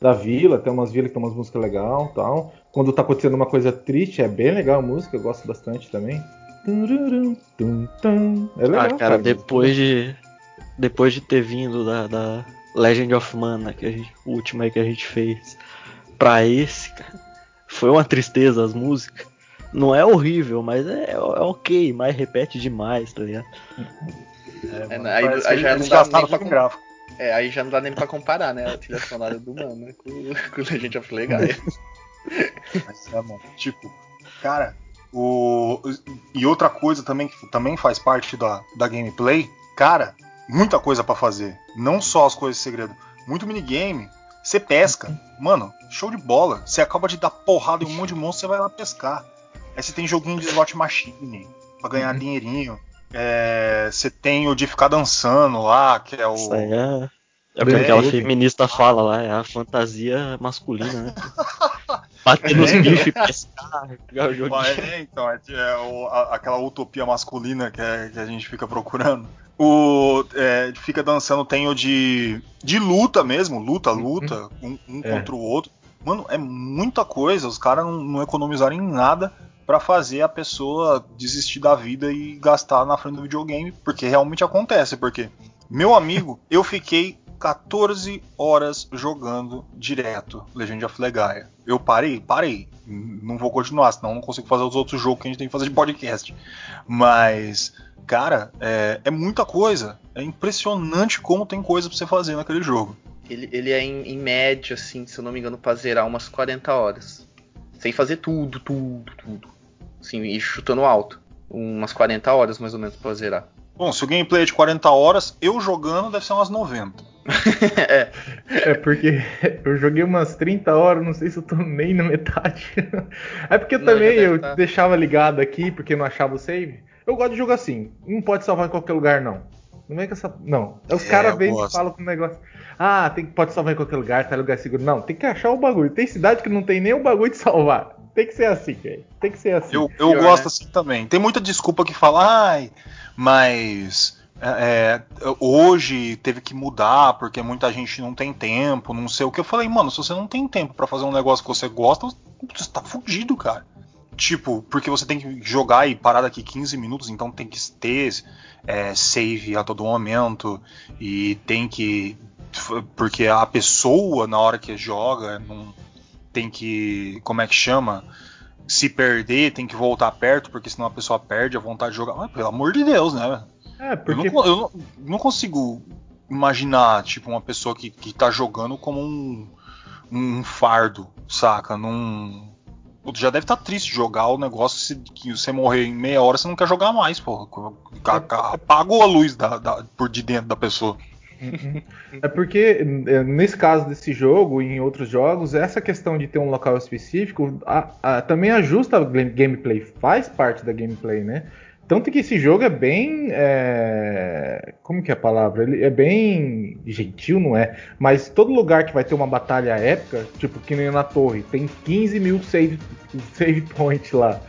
da vila, tem umas vilas que tem umas músicas legais tal. Quando tá acontecendo uma coisa triste, é bem legal a música, eu gosto bastante também. É legal. Ah, cara, cara depois de. Depois de ter vindo da, da Legend of Mana, que a gente, o último aí que a gente fez, pra esse, cara, foi uma tristeza as músicas. Não é horrível, mas é, é ok, mas repete demais, tá ligado? É, mano, aí, aí já não dá nem pra gráfico. É, aí já não dá nem pra comparar, né? A trilha sonora do Mano com, com gente of Legaia. Mas é, mano. Tipo, cara, o. E outra coisa também que também faz parte da, da gameplay, cara, muita coisa para fazer. Não só as coisas de segredo. Muito minigame. Você pesca. Mano, show de bola. Você acaba de dar porrada em um monte de monstro, você vai lá pescar. Aí você tem joguinho de slot machine pra ganhar uhum. dinheirinho. É, você tem o de ficar dançando lá, que é o. Isso aí é. É o que aquela feminista fala lá, é a fantasia masculina, né? Bater nos bichos e pescar. É, então, é, é o, a, aquela utopia masculina que, é, que, a gente fica procurando. O é, fica dançando, tem o de, de luta mesmo, luta, luta, uhum. um, um é. contra o outro. Mano, é muita coisa, os caras não, não economizaram em nada para fazer a pessoa desistir da vida e gastar na frente do videogame, porque realmente acontece, porque meu amigo, eu fiquei 14 horas jogando direto Legend of Legaia. Eu parei? Parei. Não vou continuar, senão não consigo fazer os outros jogos que a gente tem que fazer de podcast. Mas, cara, é, é muita coisa. É impressionante como tem coisa pra você fazer naquele jogo. Ele, ele é em, em média, assim, se eu não me engano, pra zerar umas 40 horas. Sem fazer tudo, tudo, tudo. Assim, e chutando alto. Umas 40 horas mais ou menos pra zerar. Bom, se o gameplay é de 40 horas, eu jogando deve ser umas 90. É. é porque eu joguei umas 30 horas, não sei se eu tô nem na metade. é porque não, também eu tá. deixava ligado aqui, porque não achava o save. Eu gosto de jogar assim, não pode salvar em qualquer lugar, não. Não vem com essa. Não. Os é, caras vêm e falam com o negócio. Ah, tem, pode salvar em qualquer lugar, tá lugar seguro. Não, tem que achar o bagulho. Tem cidade que não tem nem o bagulho de salvar. Tem que ser assim, velho. Tem que ser assim. Eu, eu Pior, gosto né? assim também. Tem muita desculpa que fala, ai, mas é, é, hoje teve que mudar porque muita gente não tem tempo, não sei o que. Eu falei, mano, se você não tem tempo para fazer um negócio que você gosta, você tá fudido, cara. Tipo, porque você tem que jogar e parar daqui 15 minutos, então tem que ter é, save a todo momento e tem que. Porque a pessoa, na hora que joga, não tem que. Como é que chama? Se perder, tem que voltar perto, porque senão a pessoa perde a vontade de jogar. Mas, pelo amor de Deus, né? É, porque... eu, não, eu não, não consigo imaginar, tipo, uma pessoa que, que tá jogando como um, um fardo, saca? Num. Já deve estar tá triste jogar o negócio que, que você morrer em meia hora, você não quer jogar mais, porra. Apagou a luz da, da, por de dentro da pessoa. É porque, é, nesse caso desse jogo e em outros jogos, essa questão de ter um local específico a, a, também ajusta o gameplay, faz parte da gameplay, né? Tanto que esse jogo é bem. É... Como que é a palavra? Ele é bem gentil, não é? Mas todo lugar que vai ter uma batalha épica, tipo que nem na torre, tem 15 mil save, save points lá.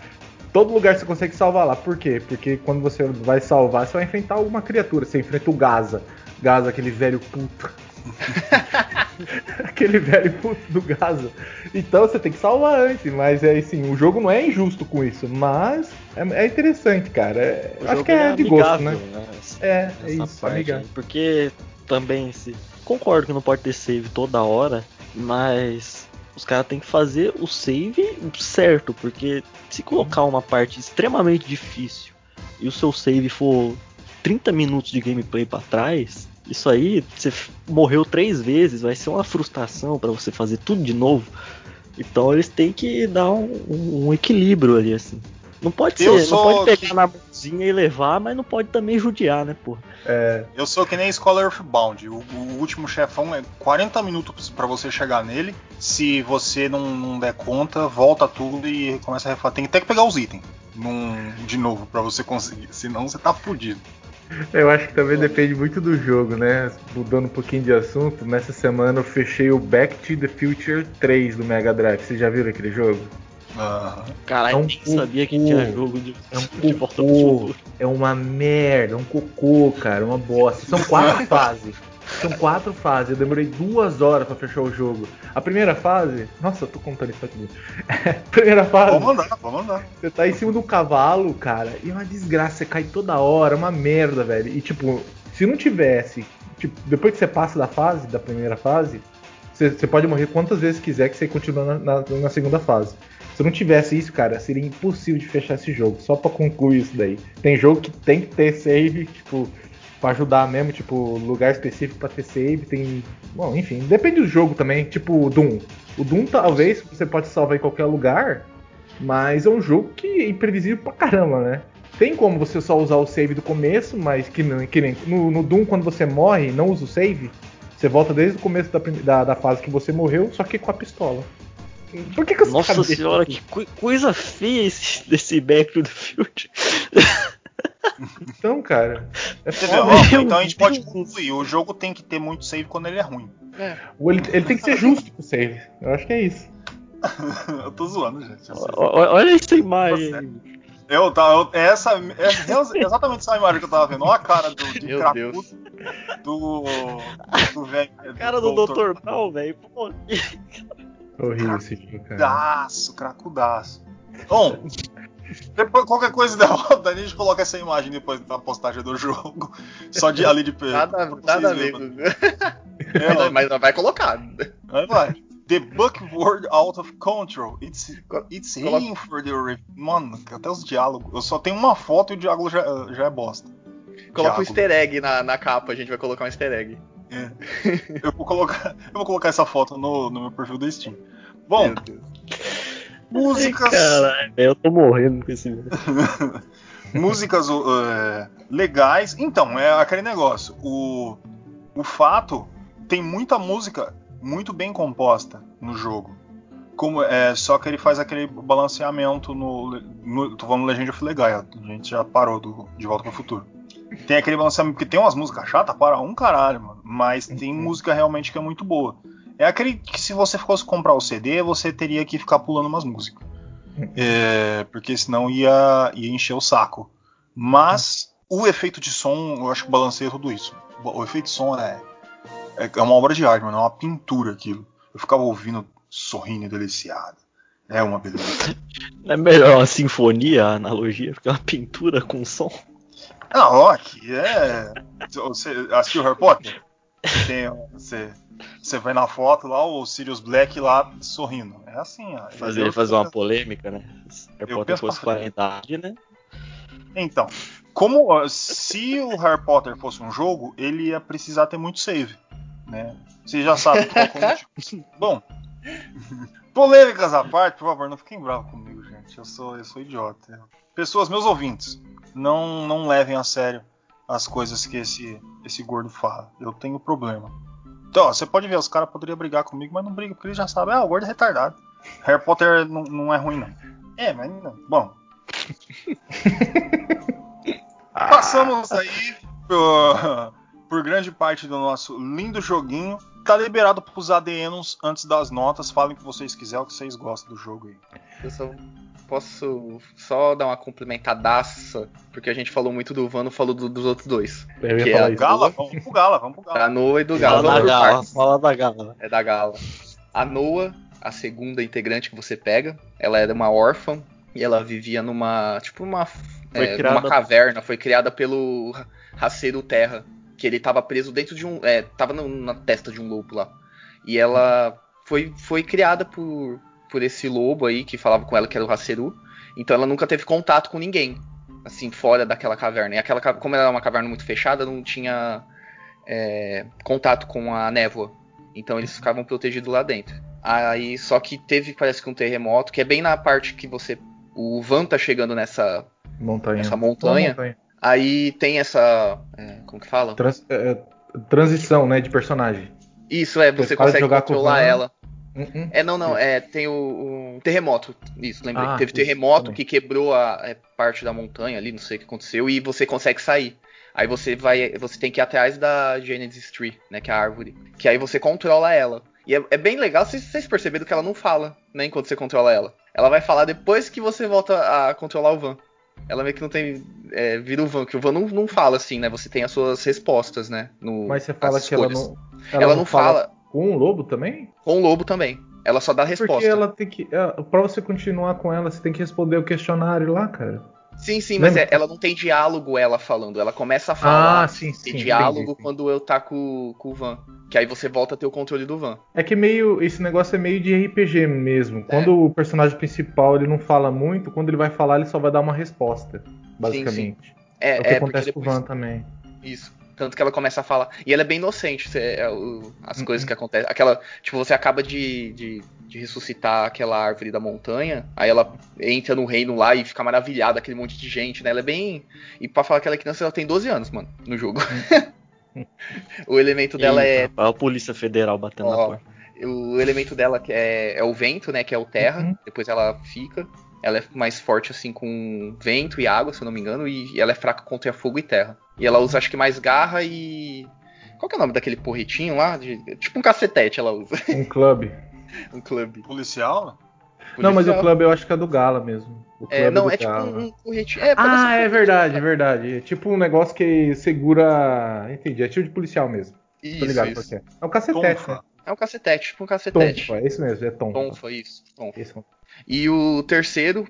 Todo lugar você consegue salvar lá. Por quê? Porque quando você vai salvar, você vai enfrentar alguma criatura. Você enfrenta o Gaza. Gaza, aquele velho puto. aquele velho puto do Gaza. Então você tem que salvar antes, mas é assim, o jogo não é injusto com isso, mas é, é interessante, cara. É, acho que é, é de gosto, né? né? É, é isso, amigável. Porque também se concordo que não pode ter save toda hora, mas os caras têm que fazer o save certo, porque se colocar uma parte extremamente difícil e o seu save for 30 minutos de gameplay para trás, isso aí, você morreu três vezes, vai ser uma frustração para você fazer tudo de novo. Então eles têm que dar um, um, equilíbrio ali, assim. Não pode Eu ser, sou não pode pegar que- na mãozinha e levar, mas não pode também judiar, né, pô? É, Eu sou que nem Scholar Earthbound. O, o último chefão é 40 minutos pra você chegar nele. Se você não, não der conta, volta tudo e começa a refazer. Tem até que pegar os itens num- de novo pra você conseguir. Senão você tá fudido. Eu acho que também depende muito do jogo, né? Mudando um pouquinho de assunto, nessa semana eu fechei o Back to the Future 3 do Mega Drive. Vocês já viram aquele jogo? Aham. Caralho, É um nem sabia que tinha jogo de, É um de. Futuro. É uma merda, um cocô, cara, uma bosta. São quatro fases. São quatro fases. Eu demorei duas horas pra fechar o jogo. A primeira fase. Nossa, eu tô contando isso aqui. primeira fase. Vamos andar, vamos andar. Você tá em cima do cavalo, cara, e é uma desgraça, você cai toda hora, é uma merda, velho. E tipo, se não tivesse, tipo, depois que você passa da fase, da primeira fase, você, você pode morrer quantas vezes quiser que você continua na, na- na segunda fase. Se não tivesse isso, cara, seria impossível de fechar esse jogo, só pra concluir isso daí. Tem jogo que tem que ter save, tipo, pra ajudar mesmo, tipo, lugar específico pra ter save, tem. Bom, enfim, depende do jogo também, tipo o Doom. O Doom talvez você pode salvar em qualquer lugar, mas é um jogo que é imprevisível pra caramba, né? Tem como você só usar o save do começo, mas que, que nem no, no Doom, quando você morre, não usa o save, você volta desde o começo da, da, da fase que você morreu, só que com a pistola. Por que, que os Nossa senhora, que coi- coisa feia esse, desse Back to the Future. Então, cara. É Você vê, foda. ó, Meu então a gente pode concluir. O jogo tem que ter muito save quando ele é ruim. Ou ele, ele tem que ser justo com o save. Eu acho que é isso. eu tô zoando, gente. Olha essa imagem. Eu, tá, eu, é essa, é exatamente essa imagem que eu tava vendo. Olha a cara do, de Meu cracudo Deus. do. do velho. Cara do Dr. Brown, velho. Horrível esse jogo, cara. Cracudaço, cracudaço. Bom, depois, qualquer coisa derrota, a gente coloca essa imagem depois da postagem do jogo. Só de ali de perto. Nada, nada a ver. É, mas, vai colocar. Aí vai. The Buckboard Out of Control. It's, it's coloca- for the. Mano, até os diálogos. Eu só tenho uma foto e o diálogo já, já é bosta. Coloca um Diálogo. easter egg na, na capa, a gente vai colocar um easter egg. É. Eu vou colocar, eu vou colocar essa foto no, no meu perfil da Steam. Bom, Meu Deus. Músicas. Caralho, eu tô morrendo com esse músicas é, legais. Então, é aquele negócio. O, o fato tem muita música muito bem composta no jogo. Como, é, só que ele faz aquele balanceamento no, no. Tô falando Legend of Legaia, a gente já parou do, de volta pro futuro. Tem aquele balanceamento, porque tem umas músicas chatas para um caralho, mano. Mas tem música realmente que é muito boa. É aquele que se você fosse comprar o CD, você teria que ficar pulando umas músicas. É, porque senão ia, ia encher o saco. Mas o efeito de som, eu acho que balanceia tudo isso. O efeito de som é, é, é uma obra de arte, mano. É uma pintura aquilo. Eu ficava ouvindo, sorrindo e deliciado. É uma beleza. Não é melhor uma sinfonia, a analogia, porque é uma pintura com som. Ah, aqui é. Você assistiu Harry Potter? Tem, você, você vai na foto lá, o Sirius Black lá sorrindo. É assim, ó. Fazer, Eu- fazer uma polêmica, né? Se Harry Eu Potter fosse pra- 40 idade, né? Então, como se o Harry Potter fosse um jogo, ele ia precisar ter muito save, né? Você já sabe qual que é o. Bom, polêmicas à parte, por favor, não fiquem bravos comigo, gente. Eu sou, eu sou idiota. Pessoas, meus ouvintes, não, não levem a sério as coisas que esse, esse gordo fala. Eu tenho problema. Então, ó, você pode ver, os caras poderiam brigar comigo, mas não briga, porque eles já sabem, ah, o gordo é retardado. Harry Potter não, não é ruim, não. É, mas não. Bom, Passamos aí por, por grande parte do nosso lindo joguinho. Tá liberado pros ADNs antes das notas. Falem o que vocês quiserem, o que vocês gostam do jogo aí. Eu só posso só dar uma complementadaça, porque a gente falou muito do Vano, falou do- dos outros dois. Eu ia Que falar é. Gala, vamos pro Gala, vamos pro Da Gala. Noah e do Gala. Fala da gala, fala da gala. É da Gala. A Noah, a segunda integrante que você pega, ela era uma órfã e ela vivia numa. Tipo uma. Foi é, criada- numa caverna, foi criada pelo Raceiro Terra. Que ele tava preso dentro de um. É, tava no- na testa de um lobo lá. E ela foi, foi criada por, por esse lobo aí que falava com ela que era o Raceru. Então ela nunca teve contato com ninguém. Assim, fora daquela caverna. E aquela, como ela era uma caverna muito fechada, não tinha é, contato com a névoa. Então eles ficavam protegidos lá dentro. Aí, só que teve, parece que um terremoto, que é bem na parte que você o Van tá chegando nessa, Montanha. nessa montanha. montanha. Aí tem essa. é, como que fala? Trans- é, transição, né, de personagem. Isso, é, você Você consegue jogar controlar ela. Uhum. É, não, não, é, tem o, o terremoto. Isso, lembrei. Ah, Teve isso, terremoto também. que quebrou a é, parte da montanha ali, não sei o que aconteceu, e você consegue sair. Aí você vai, você tem que ir atrás da Genesis Tree, né, que é a árvore. Que aí você controla ela. E é, é bem legal, vocês, vocês perceberam que ela não fala, né, enquanto você controla ela. Ela vai falar depois que você volta a controlar o Van. Ela meio que não tem. É, vira o Van, que o Van não, não fala assim, né? Você tem as suas respostas, né? No, Mas você fala que ela não. Ela, não fala, com o lobo também? com o lobo também. Ela só dá a resposta. Porque ela tem que. é, Pra você continuar com ela, você tem que responder o questionário lá, cara. Sim, sim, mas é- ela não tem diálogo ela falando. Ela começa a falar. Ah, sim, tem sim. diálogo entendi, sim. quando eu tá com, com o Van. Que aí você volta a ter o controle do Van. É que meio. Esse negócio é meio de RPG mesmo. Quando o personagem principal ele não fala muito, quando ele vai falar, ele só vai dar uma resposta. Basicamente. É, É o que é acontece com o depois. Van também. Isso. Tanto que ela começa a falar. E ela é bem inocente. você- é, o- as Uhum. coisas que acontecem. Aquela. Tipo, você acaba de, de, de ressuscitar aquela árvore da montanha. Aí ela entra no reino lá e fica maravilhada, aquele monte de gente, né? Ela é bem. E pra falar que ela é criança, ela tem 12 anos, mano, no jogo. o elemento dela é Eita, A Polícia Federal batendo na Ó, porta. O elemento dela que é, é o vento, né? Que é o terra. Uhum. Depois ela fica. Ela é mais forte assim com vento e água, se eu não me engano. E ela é fraca contra fogo e terra. E ela usa acho que mais garra e. Qual que é o nome daquele porretinho lá? De- tipo um cacetete ela usa. Um clube. um clube. Policial? Não, mas o Policial. clube eu acho que é do Gala mesmo. O É, não, do é tipo Gala. um, um porretinho. É, parece um Ah, é verdade, é cara. verdade. É tipo um negócio que segura. Entendi, é tipo de policial mesmo. Tô Isso, ligado isso. é. É um cacetete, né? É um cacetete, tipo um cacetete. Tonfa, é isso mesmo, é tonfa. Tonfa, isso. Tonfa. Esse é E o terceiro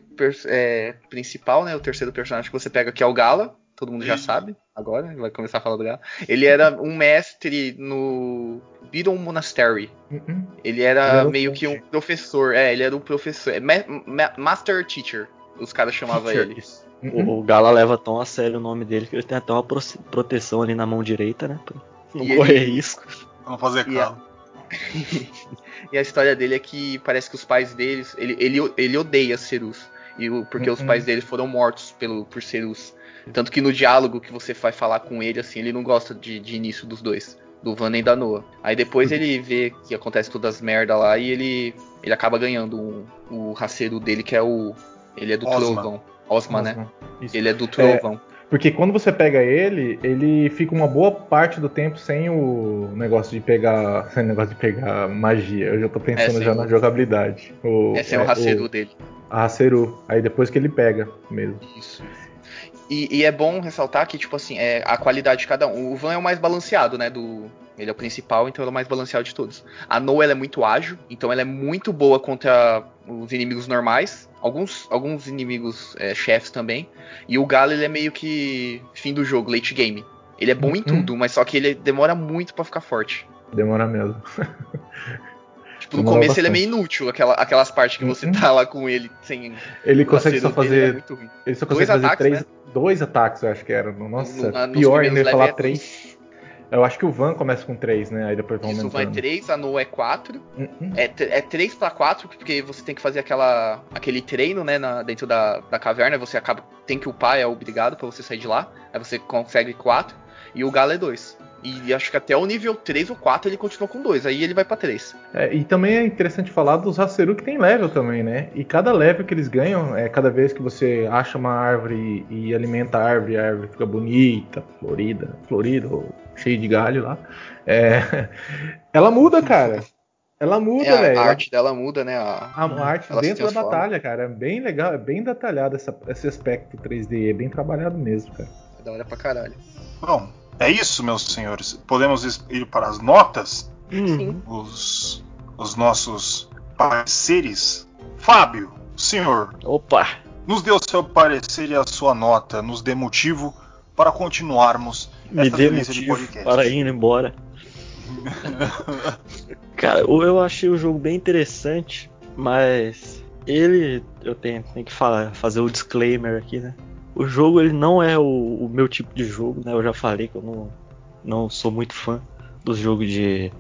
é, principal, né? O terceiro personagem que você pega que é o Gala. Todo mundo já sabe agora, vai começar a falar do Gala. Ele era um mestre no Beaton Monastery. Uhum. Ele era Ele era um meio que um professor. É, ele era um professor. É, ma- ma- Master Teacher. Os caras chamavam ele. isso. Uhum. O, o Gala leva tão a sério o nome dele que ele tem até uma pro- proteção ali na mão direita, né? Pra não E ele- correr risco. Vamos fazer E a- calo. E a história dele é que parece que os pais deles. Ele, ele, ele odeia Cerus. E o- porque os Uhum. pais dele foram mortos pelo, por Cerus. Tanto que no diálogo que você vai falar com ele, assim, ele não gosta de, de início dos dois. Do Van nem da Noah. Aí depois ele vê que acontece todas as merda lá e ele, ele acaba ganhando o, o raceiro dele, que é o. Ele é do Osma. Trovão. Osma, né? Osma. Isso. Ele é do Trovão. Porque quando você pega ele, ele fica uma boa parte do tempo sem o negócio de pegar. Sem o negócio de pegar magia. Eu já tô pensando É, já o- na jogabilidade. O, Esse é o raceiro dele. A Haseru. Aí depois que ele pega mesmo. Isso. E, e é bom ressaltar que, tipo assim, é a qualidade de cada um. O Van é o mais balanceado, né? Do, ele é o principal, então ele é o mais balanceado de todos. A Noah ela é muito ágil, então ela é muito boa contra os inimigos normais. Alguns, alguns inimigos é, chefes também. E o Galo ele é meio que fim do jogo, late game. Ele é bom em Uhum. tudo, mas só que ele demora muito pra ficar forte. Demora mesmo. Tipo, no Demora começo ele é bastante. meio inútil, aquela, aquelas partes que você Uhum. tá lá com ele sem. Ele consegue só dele, é fazer. muito ruim. Ele só Dois consegue fazer ataques, né? Dois ataques, eu acho que era. Nossa, No- pior ainda ia falar é três. Eu acho que o Van começa com três, né? Aí depois vai Isso aumentando. vai 3, a Noah é 4. Uhum. É, é 3 pra 4, porque você tem que fazer aquela, aquele treino, né, na- dentro da, da caverna, você acaba, tem que upar, é obrigado pra você sair de lá, aí você consegue 4, e o Galo é 2. E acho que até o nível 3 ou 4 ele continua com 2, aí ele vai pra 3. É, e também é interessante falar dos Haseru que tem level também, né? E cada level que eles ganham, é cada vez que você acha uma árvore e, e alimenta a árvore, a árvore fica bonita, florida, florida, ou cheia de galho lá. é, ela muda, cara. Ela muda, É, a- velho. a arte dela muda, né, a, A arte Ela se dentro da batalha, cara, é bem legal, é bem detalhado essa- esse aspecto 3D, é bem trabalhado mesmo, cara. é da hora pra caralho. Bom, é isso, meus senhores. Podemos ir para as notas? Uhum. Os, os nossos pareceres? Fábio, senhor, Opa! nos dê o seu parecer e a sua nota, nos dê motivo para continuarmos Me dê de motivo podcast. para ir embora. Cara, eu eu achei o jogo bem interessante, mas ele, eu tenho, tenho que falar, fazer o disclaimer aqui, né? O jogo ele não é o, o meu tipo de jogo, né? Eu já falei que eu não, não sou muito fã dos jogos de,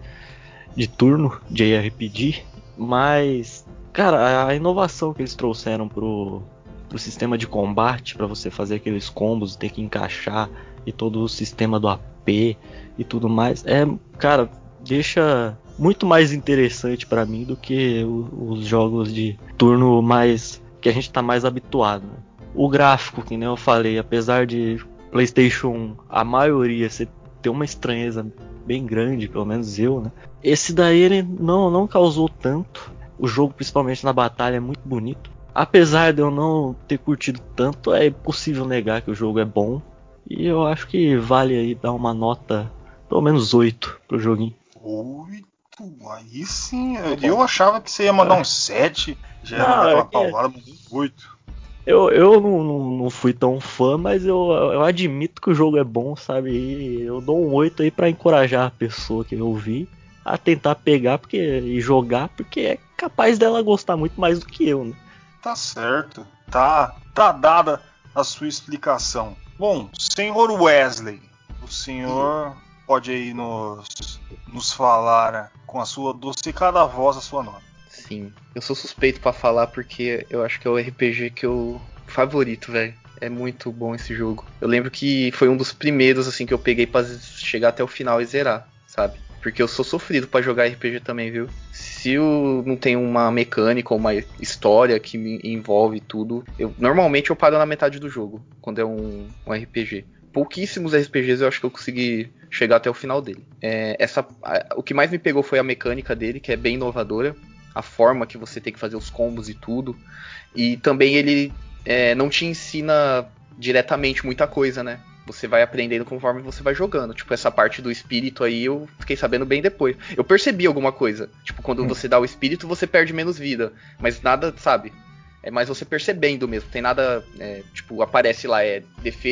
de turno, de RPG, mas, cara, a, inovação que eles trouxeram pro, o sistema de combate para você fazer aqueles combos, ter que encaixar e todo o sistema do AP e tudo mais, é, cara, deixa muito mais interessante para mim do que o, os jogos de turno mais que a gente tá mais habituado. Né? O gráfico, que nem eu falei, apesar de PlayStation a maioria você ter uma estranheza bem grande, pelo menos eu, né? Esse daí ele não não causou tanto. O jogo, principalmente na batalha, é muito bonito. Apesar de eu não ter curtido tanto, é impossível negar que o jogo é bom. E eu acho que vale aí dar uma nota, pelo menos 8 pro joguinho. 8? Aí sim. Eu achava que você ia mandar um 7. Já era Não, aquela é que- palavra, mas um 8. Eu, eu não, não, fui tão fã, mas eu, eu admito que o jogo é bom, sabe? E eu dou um 8 aí pra encorajar a pessoa que eu vi a tentar pegar porque, e jogar, porque é capaz dela gostar muito mais do que eu, né? Tá certo. Tá, tá dada a sua explicação. Bom, senhor Wesley, o senhor pode aí nos, nos falar com a sua docicada voz a sua nota. Sim, eu sou suspeito pra falar porque eu acho que é o RPG que eu favorito, velho. É muito bom esse jogo. Eu lembro que foi um dos primeiros assim que eu peguei pra chegar até o final e zerar, sabe? Porque eu sou sofrido pra jogar RPG também, viu? Se eu não tem uma mecânica ou uma história que me envolve tudo, eu normalmente eu paro na metade do jogo quando é um, um RPG. Pouquíssimos RPGs eu acho que eu consegui chegar até o final dele. É, essa, o que mais me pegou foi a mecânica dele, que é bem inovadora a forma que você tem que fazer os combos e tudo. E também ele é, não te ensina diretamente muita coisa, né? Você vai aprendendo conforme você vai jogando. Tipo, essa parte do espírito aí eu fiquei sabendo bem depois. Eu percebi alguma coisa. Tipo, quando você dá o espírito, você perde menos vida. Mas nada, sabe? É mais você percebendo mesmo. Tem nada, é, tipo, aparece lá, é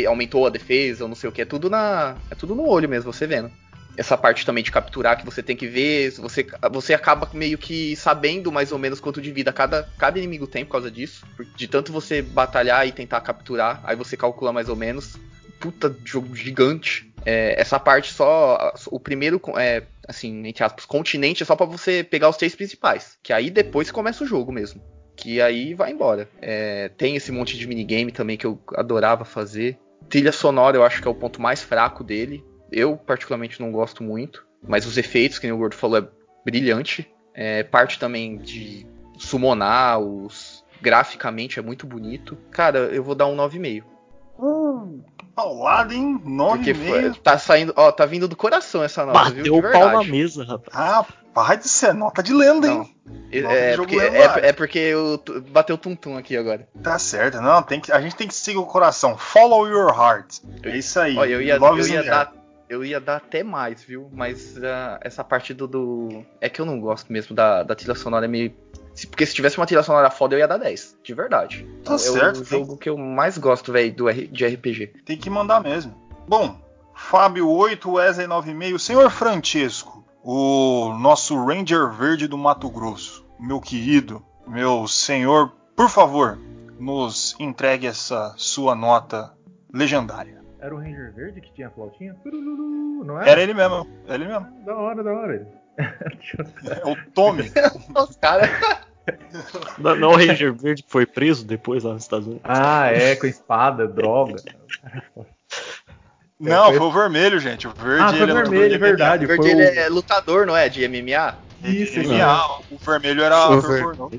aumentou a defesa ou não sei o que. É tudo na. É tudo no olho mesmo, você vendo essa parte também de capturar que você tem que ver, você, você acaba meio que sabendo mais ou menos quanto de vida cada, cada inimigo tem por causa disso. De tanto você batalhar e tentar capturar, aí você calcula mais ou menos. Puta jogo gigante. É, essa parte só. O primeiro, é, assim, entre aspas, continente é só pra você pegar os três principais. Que aí depois começa o jogo mesmo. Que aí vai embora. É, tem esse monte de minigame também que eu adorava fazer. Trilha sonora eu acho que é o ponto mais fraco dele. Eu, particularmente, não gosto muito. Mas os efeitos, que nem o Gordo falou, é brilhante. É, parte também de summonar, os... graficamente é muito bonito. Cara, eu vou dar um 9,5. Paulada, hein? Porque foi- 9,5. tá saindo, ó, tá vindo do coração essa nota, viu? Bateu De o pau na mesa, rapaz. Rapaz, isso é nota de lenda, Não. hein? É, de é porque, é, é porque eu bateu tum-tum aqui agora. Tá certo. Não, tem que, a gente tem que seguir o coração. Follow your heart. É isso aí. Olha, eu ia, Love eu ia the dar. Eu ia dar até mais, viu? Mas ah, essa parte do, do- É que eu não gosto mesmo da, da trilha sonora é meio. Porque se tivesse uma trilha sonora foda, eu ia dar 10. De verdade. Tá é certo, o tem- jogo que eu mais gosto, velho, de RPG. Tem que mandar mesmo. Bom, Fábio 8, Wesley 9,5. Senhor Francesco, o nosso Ranger Verde do Mato Grosso, meu querido, meu senhor, por favor, nos entregue essa sua nota legendária. Era o Ranger Verde que tinha a flautinha? Não É. era? Era ele mesmo, é ele mesmo. Da hora, da hora. É o Tommy. Os caras. Não, não é o Ranger Verde que foi preso depois lá nos Estados Unidos. ah, é, com espada, droga. Não, foi- foi o vermelho, gente. O verde Ah, foi ele é vermelho, lutador de verdade. O verde foi ele o- é lutador, não é? De MMA? Isso, MMA. exato. O vermelho era o ver- pornô.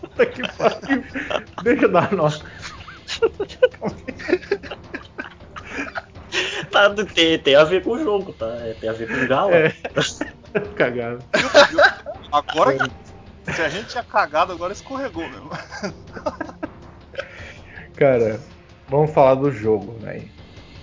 Puta que pariu. Deixa eu dar a nota. Tá, tem, tem a ver com o jogo, tá? É, Tem a ver com o Gala. É. Cagado. Agora que. Se a gente tinha cagado, agora escorregou mesmo. Cara, vamos falar do jogo, velho.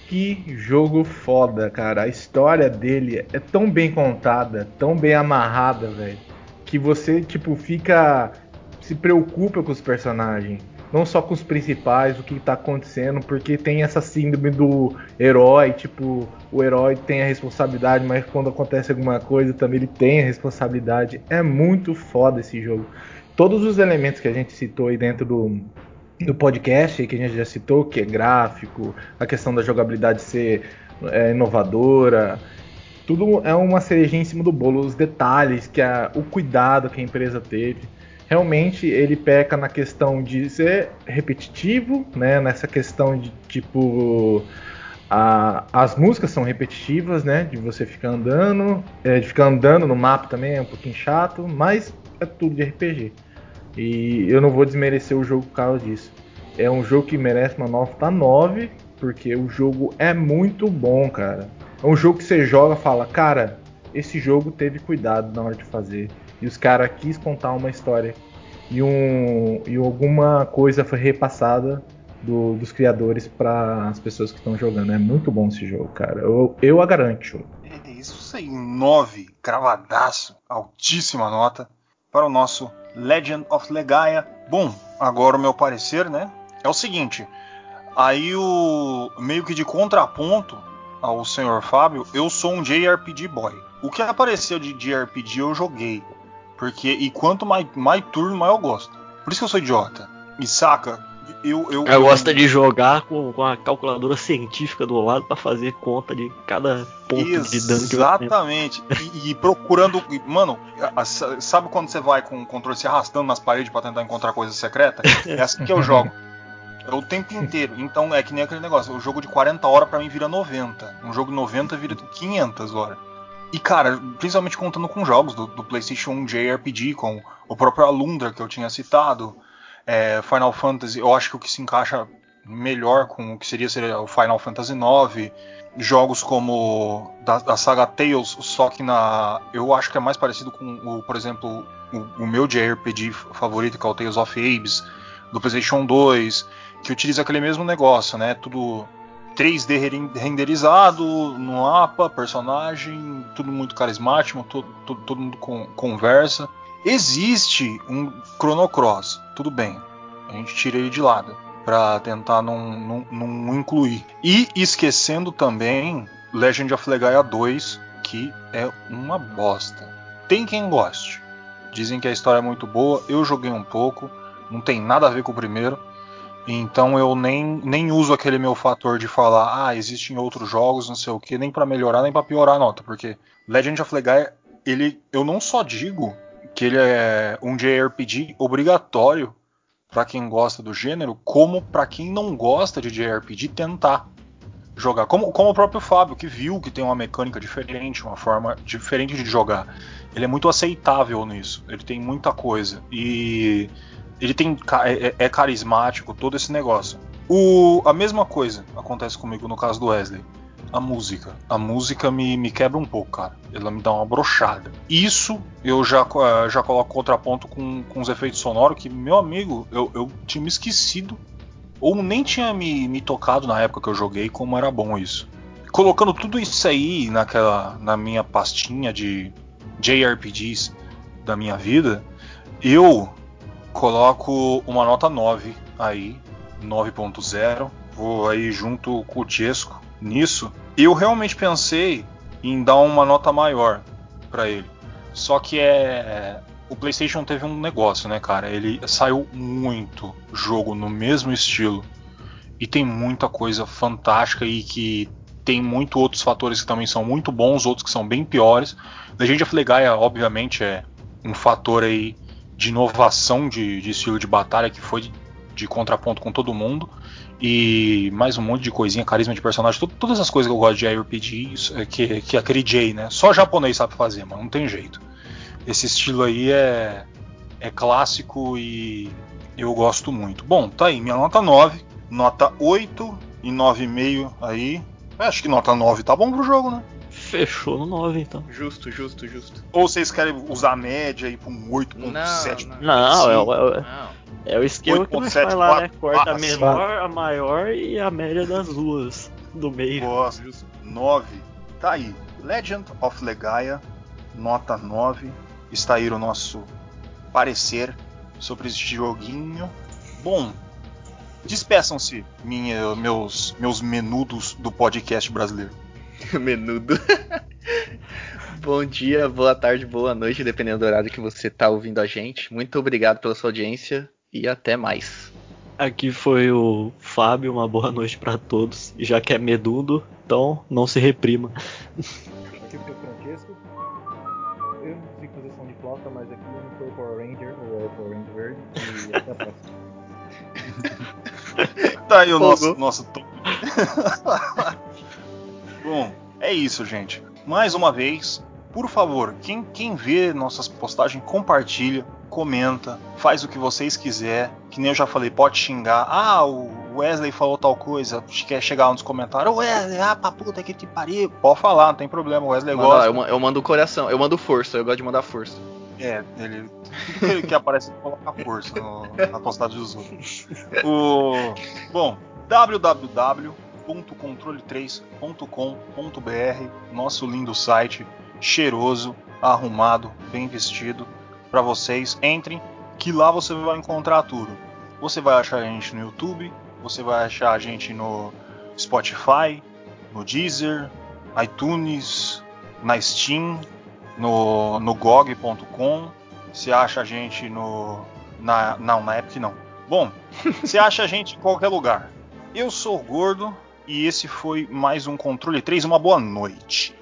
Que jogo foda, cara. A história dele é tão bem contada, tão bem amarrada, velho, que você, tipo, fica. se preocupa com os personagens. Não só com os principais, o que tá acontecendo, porque tem essa síndrome do herói, tipo, o herói tem a responsabilidade, mas quando acontece alguma coisa também ele tem a responsabilidade. É muito foda esse jogo. Todos os elementos que a gente citou aí dentro do, do podcast que a gente já citou, que é gráfico, a questão da jogabilidade ser é, inovadora, tudo é uma cerejinha em cima do bolo, os detalhes, que a, o cuidado que a empresa teve. Realmente ele peca na questão de ser repetitivo, né? Nessa questão de tipo a, as músicas são repetitivas, né? De você ficar andando, é, de ficar andando no mapa também é um pouquinho chato, mas é tudo de RPG. E eu não vou desmerecer o jogo por causa disso. É um jogo que merece uma nota 9, porque o jogo é muito bom, cara. É um jogo que você joga e fala, cara, esse jogo teve cuidado na hora de fazer. E os caras quis contar uma história. E, um, e alguma coisa foi repassada do, dos criadores para as pessoas que estão jogando. É muito bom esse jogo, cara. Eu, eu a garanto. É isso aí, 9, cravadaço, altíssima nota para o nosso Legend of Legaia. Bom, agora o meu parecer, né? É o seguinte. Aí o meio que de contraponto ao senhor Fábio, eu sou um JRPG boy. O que apareceu de JRPG eu joguei. Porque, e quanto mais, mais turno, mais eu gosto. Por isso que eu sou idiota. E saca, eu. Eu, eu gosto de jogar com, com a calculadora científica do lado para fazer conta de cada ponto de dano que Exatamente. E, e, procurando. Mano, sabe quando você vai com o controle se arrastando nas paredes para tentar encontrar coisa secreta? É assim que eu jogo. É o tempo inteiro. Então é que nem aquele negócio. O jogo de 40 horas para mim vira 90. Um jogo de 90 vira 500 horas. E cara, principalmente contando com jogos do, do PlayStation 1 JRPG, com o próprio Alundra que eu tinha citado, é, Final Fantasy, eu acho que o que se encaixa melhor com o que seria, seria o Final Fantasy IX, jogos como da, da, saga Tales, só que na eu acho que é mais parecido com o, por exemplo, o, o meu JRPG favorito, que é o Tales of Ages, do PlayStation 2, que utiliza aquele mesmo negócio, né? Tudo 3D renderizado no mapa, personagem, tudo muito carismático, todo, todo, todo mundo com, conversa. Existe um Chrono Cross, tudo bem, a gente tira ele de lado para tentar não, não, não, incluir. E esquecendo também Legend of Legaia 2, que é uma bosta. Tem quem goste. Dizem que a história é muito boa, eu joguei um pouco, não tem nada a ver com o primeiro. Então eu nem, nem uso aquele meu fator de falar, ah, existem outros jogos, não sei o que, nem para melhorar nem para piorar a nota, porque Legend of Legaia, ele, eu não só digo que ele é um JRPG obrigatório para quem gosta do gênero, como para quem não gosta de JRPG tentar jogar. Como, como o próprio Fábio, que viu que tem uma mecânica diferente, uma forma diferente de jogar. Ele é muito aceitável nisso. Ele tem muita coisa. E ele tem é, é, é carismático, todo esse negócio. O, a mesma coisa acontece comigo no caso do Wesley. A música. A música me, me quebra um pouco, cara. Ela me dá uma brochada. Isso eu já, eh, já coloco contraponto com, com os efeitos sonoros que, meu amigo, eu, eu tinha me esquecido. Ou nem tinha me, me tocado na época que eu joguei como era bom isso. Colocando tudo isso aí naquela, na minha pastinha de JRPGs da minha vida, eu coloco uma nota 9 aí, 9.0. Vou aí junto com o Tiesco nisso. Eu realmente pensei em dar uma nota maior para ele. Só que é o PlayStation teve um negócio, né, cara? Ele saiu muito jogo no mesmo estilo e tem muita coisa fantástica e que tem muito outros fatores que também são muito bons, outros que são bem piores. Legend of Legaia, obviamente, é um fator aí de inovação de, de estilo de batalha que foi de, de, contraponto com todo mundo. E mais um monte de coisinha, carisma de personagem, tudo, todas as coisas que eu gosto de RPG, é que, que aquele J, né? Só japonês sabe fazer, mas não tem jeito. Esse estilo aí é, é clássico e eu gosto muito. Bom, tá aí, minha nota 9, nota 8 e 9,5 aí. Acho que nota 9 tá bom pro jogo, né? Fechou no 9, então. Justo, justo, justo. Ou vocês querem usar a média e pra um 8.7? Não, não, é, o, é, é o esquema 8. que nós faz lá, né? Corta a menor, a maior e a média das duas do meio. Gosto. 9. Tá aí. Legend of Legaia, nota 9. Está aí o nosso parecer sobre este joguinho. Bom, despeçam-se meus, meus menudos do podcast brasileiro. Menudo. Bom dia, boa tarde, boa noite, dependendo do horário que você está ouvindo a gente. Muito obrigado pela sua audiência e até mais. Aqui foi o Fábio, uma boa noite para todos. Já que é medudo, então não se reprima. até a próxima. Tá aí o nosso, nosso top. Bom, é isso, gente. Mais uma vez, por favor, quem, quem vê nossas postagens, compartilha, comenta, faz o que vocês quiser. Que nem eu já falei, pode xingar. Ah, o Wesley falou tal coisa. Quer chegar nos comentários. Wesley, ah, pra puta que te pariu. Pode falar, não tem problema. O Wesley Manda lá, gosta. eu, ma- eu mando o coração, eu mando força, eu gosto de mandar força. É, ele. Que, aparece coloca força no- na postagem dos outros. O, bom, www.controle3.com.br, nosso lindo site, cheiroso, arrumado, bem vestido, para vocês. Entrem, que lá você vai encontrar tudo. Você vai achar a gente no YouTube, você vai achar a gente no Spotify, no Deezer, iTunes, na Steam, no, no GOG.com. Você acha a gente no. Na, não, na Epic não. Bom, você acha a gente em qualquer lugar. Eu sou o Gordo e esse foi mais um Controle 3. Uma boa noite.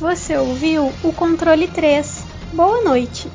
Você ouviu o controle 3. Boa noite.